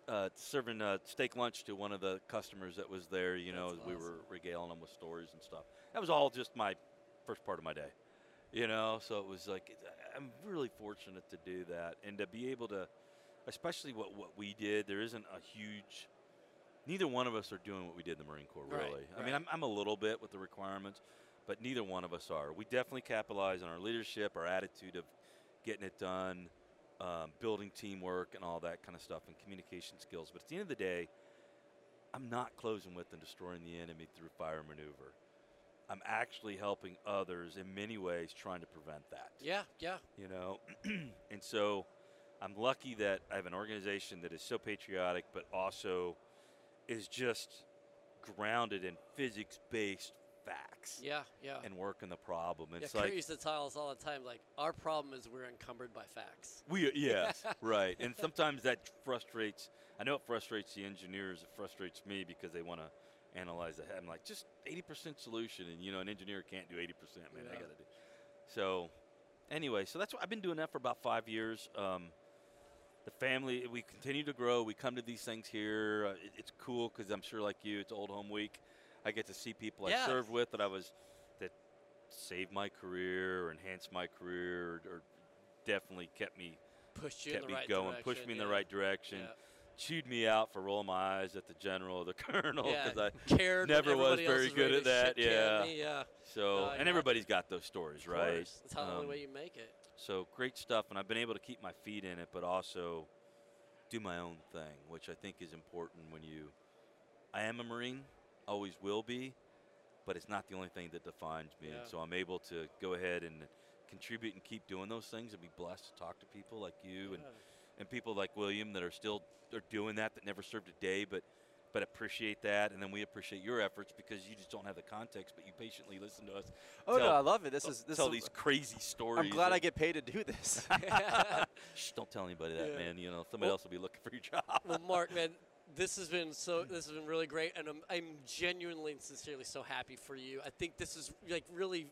Uh, serving uh, steak lunch to one of the customers that was there, you know,
That's
as we were regaling them with stories and stuff. That was all just my first part of my day you know so it was like i'm really fortunate to do that and to be able to especially what, what we did there isn't a huge neither one of us are doing what we did in the marine corps
Right,
really i mean. I'm, I'm a little bit with the requirements but neither one of us are we definitely capitalize on our leadership our attitude of getting it done um, building teamwork and all that kind of stuff and communication skills but at the end of the day i'm not closing with and destroying the enemy through fire maneuver I'm actually helping others in many ways trying to prevent that.
yeah, yeah.
You know, and so I'm lucky that I have an organization that is so patriotic, but also is just grounded in physics-based facts
Yeah, yeah.
and working the problem.
yeah,
It's
Kurt
like
used to tell us all the time, like, our problem is we're encumbered by facts.
we yes, right, and sometimes that frustrates. I know it frustrates the engineers. It frustrates me because they want to analyze ahead. I'm like, just 80% solution, and you know, an engineer can't do 80%. Man, I got to do. So, anyway, so that's what I've been doing that for about five years. Um, the family, we continue to grow. We come to these things here. Uh, it, it's cool because I'm sure, like you, it's Old Home Week. I get to see people
Yeah.
I served with that I was that saved my career or enhanced my career or, or definitely kept me
Pushed you
kept
in the
me
right
going,
direction.
pushed me in the right direction,
Yeah.
chewed me out for rolling my eyes at the general or the colonel
yeah.
because I
cared
never was very good at that, yeah.
me, yeah.
so
Uh,
and
yeah.
everybody's got those stories, right?
That's how the only
Um,
way you make it.
So great stuff, and I've been able to keep my feet in it, but also do my own thing, which I think is important when you. I am a Marine, always will be, but it's not the only thing that defines me.
Yeah.
And so I'm able to go ahead and contribute and keep doing those things, and be blessed to talk to people like you and and people like William that are still are doing that that never served a day, but but appreciate that, and then we appreciate your efforts because you just don't have the context, but you patiently listen to us.
Oh
tell,
no, I love it. This
tell-
is this
tell
is,
these crazy stories.
I'm glad
that-
I get paid to do this.
Shh, don't tell anybody that,
Yeah.
man. You know, somebody
Well-
else will be looking for your job.
well, Mark, man, this has been so. This has been really great, and I'm, I'm genuinely and sincerely so happy for you. I think this is like really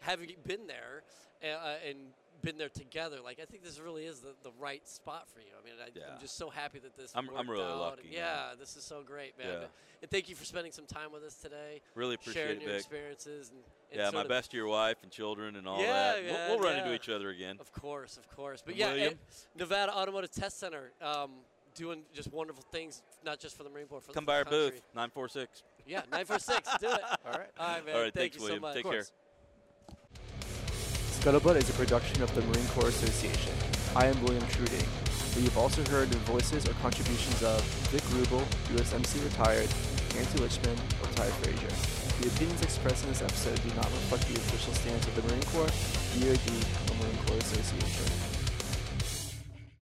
having been there uh, and been there together. Like I think this really is the, the right spot for you. I mean, I,
Yeah.
I'm just so happy that this.
I'm- I'm really
out.
lucky,
And
man.
Yeah, this is so great, man.
Yeah.
And thank you for spending some time with us today,
really appreciate
sharing
it,
your
Vic.
experiences. And, and
Yeah, my best to your wife and children and all
Yeah,
that. We'll, we'll run into each other again.
Of course, of course. But
And
yeah,
William?
Nevada Automotive Test Center, um, doing just wonderful things, not just for the Marine Corps, for
Come
the
by our
country.
booth, 946.
Yeah, nine four six. Do it.
All right.
All right, man.
All right,
Thank
thanks,
you
William.
so much.
Take care.
Scuttlebutt is a production of the Marine Corps Association. I am William Truding, but you've also heard the voices or contributions of Vic Rubel, USMC retired, Nancy Lichman, or Ty Frazier. The opinions expressed in this episode do not reflect the official stance of the Marine Corps, DoD, or Marine Corps Association.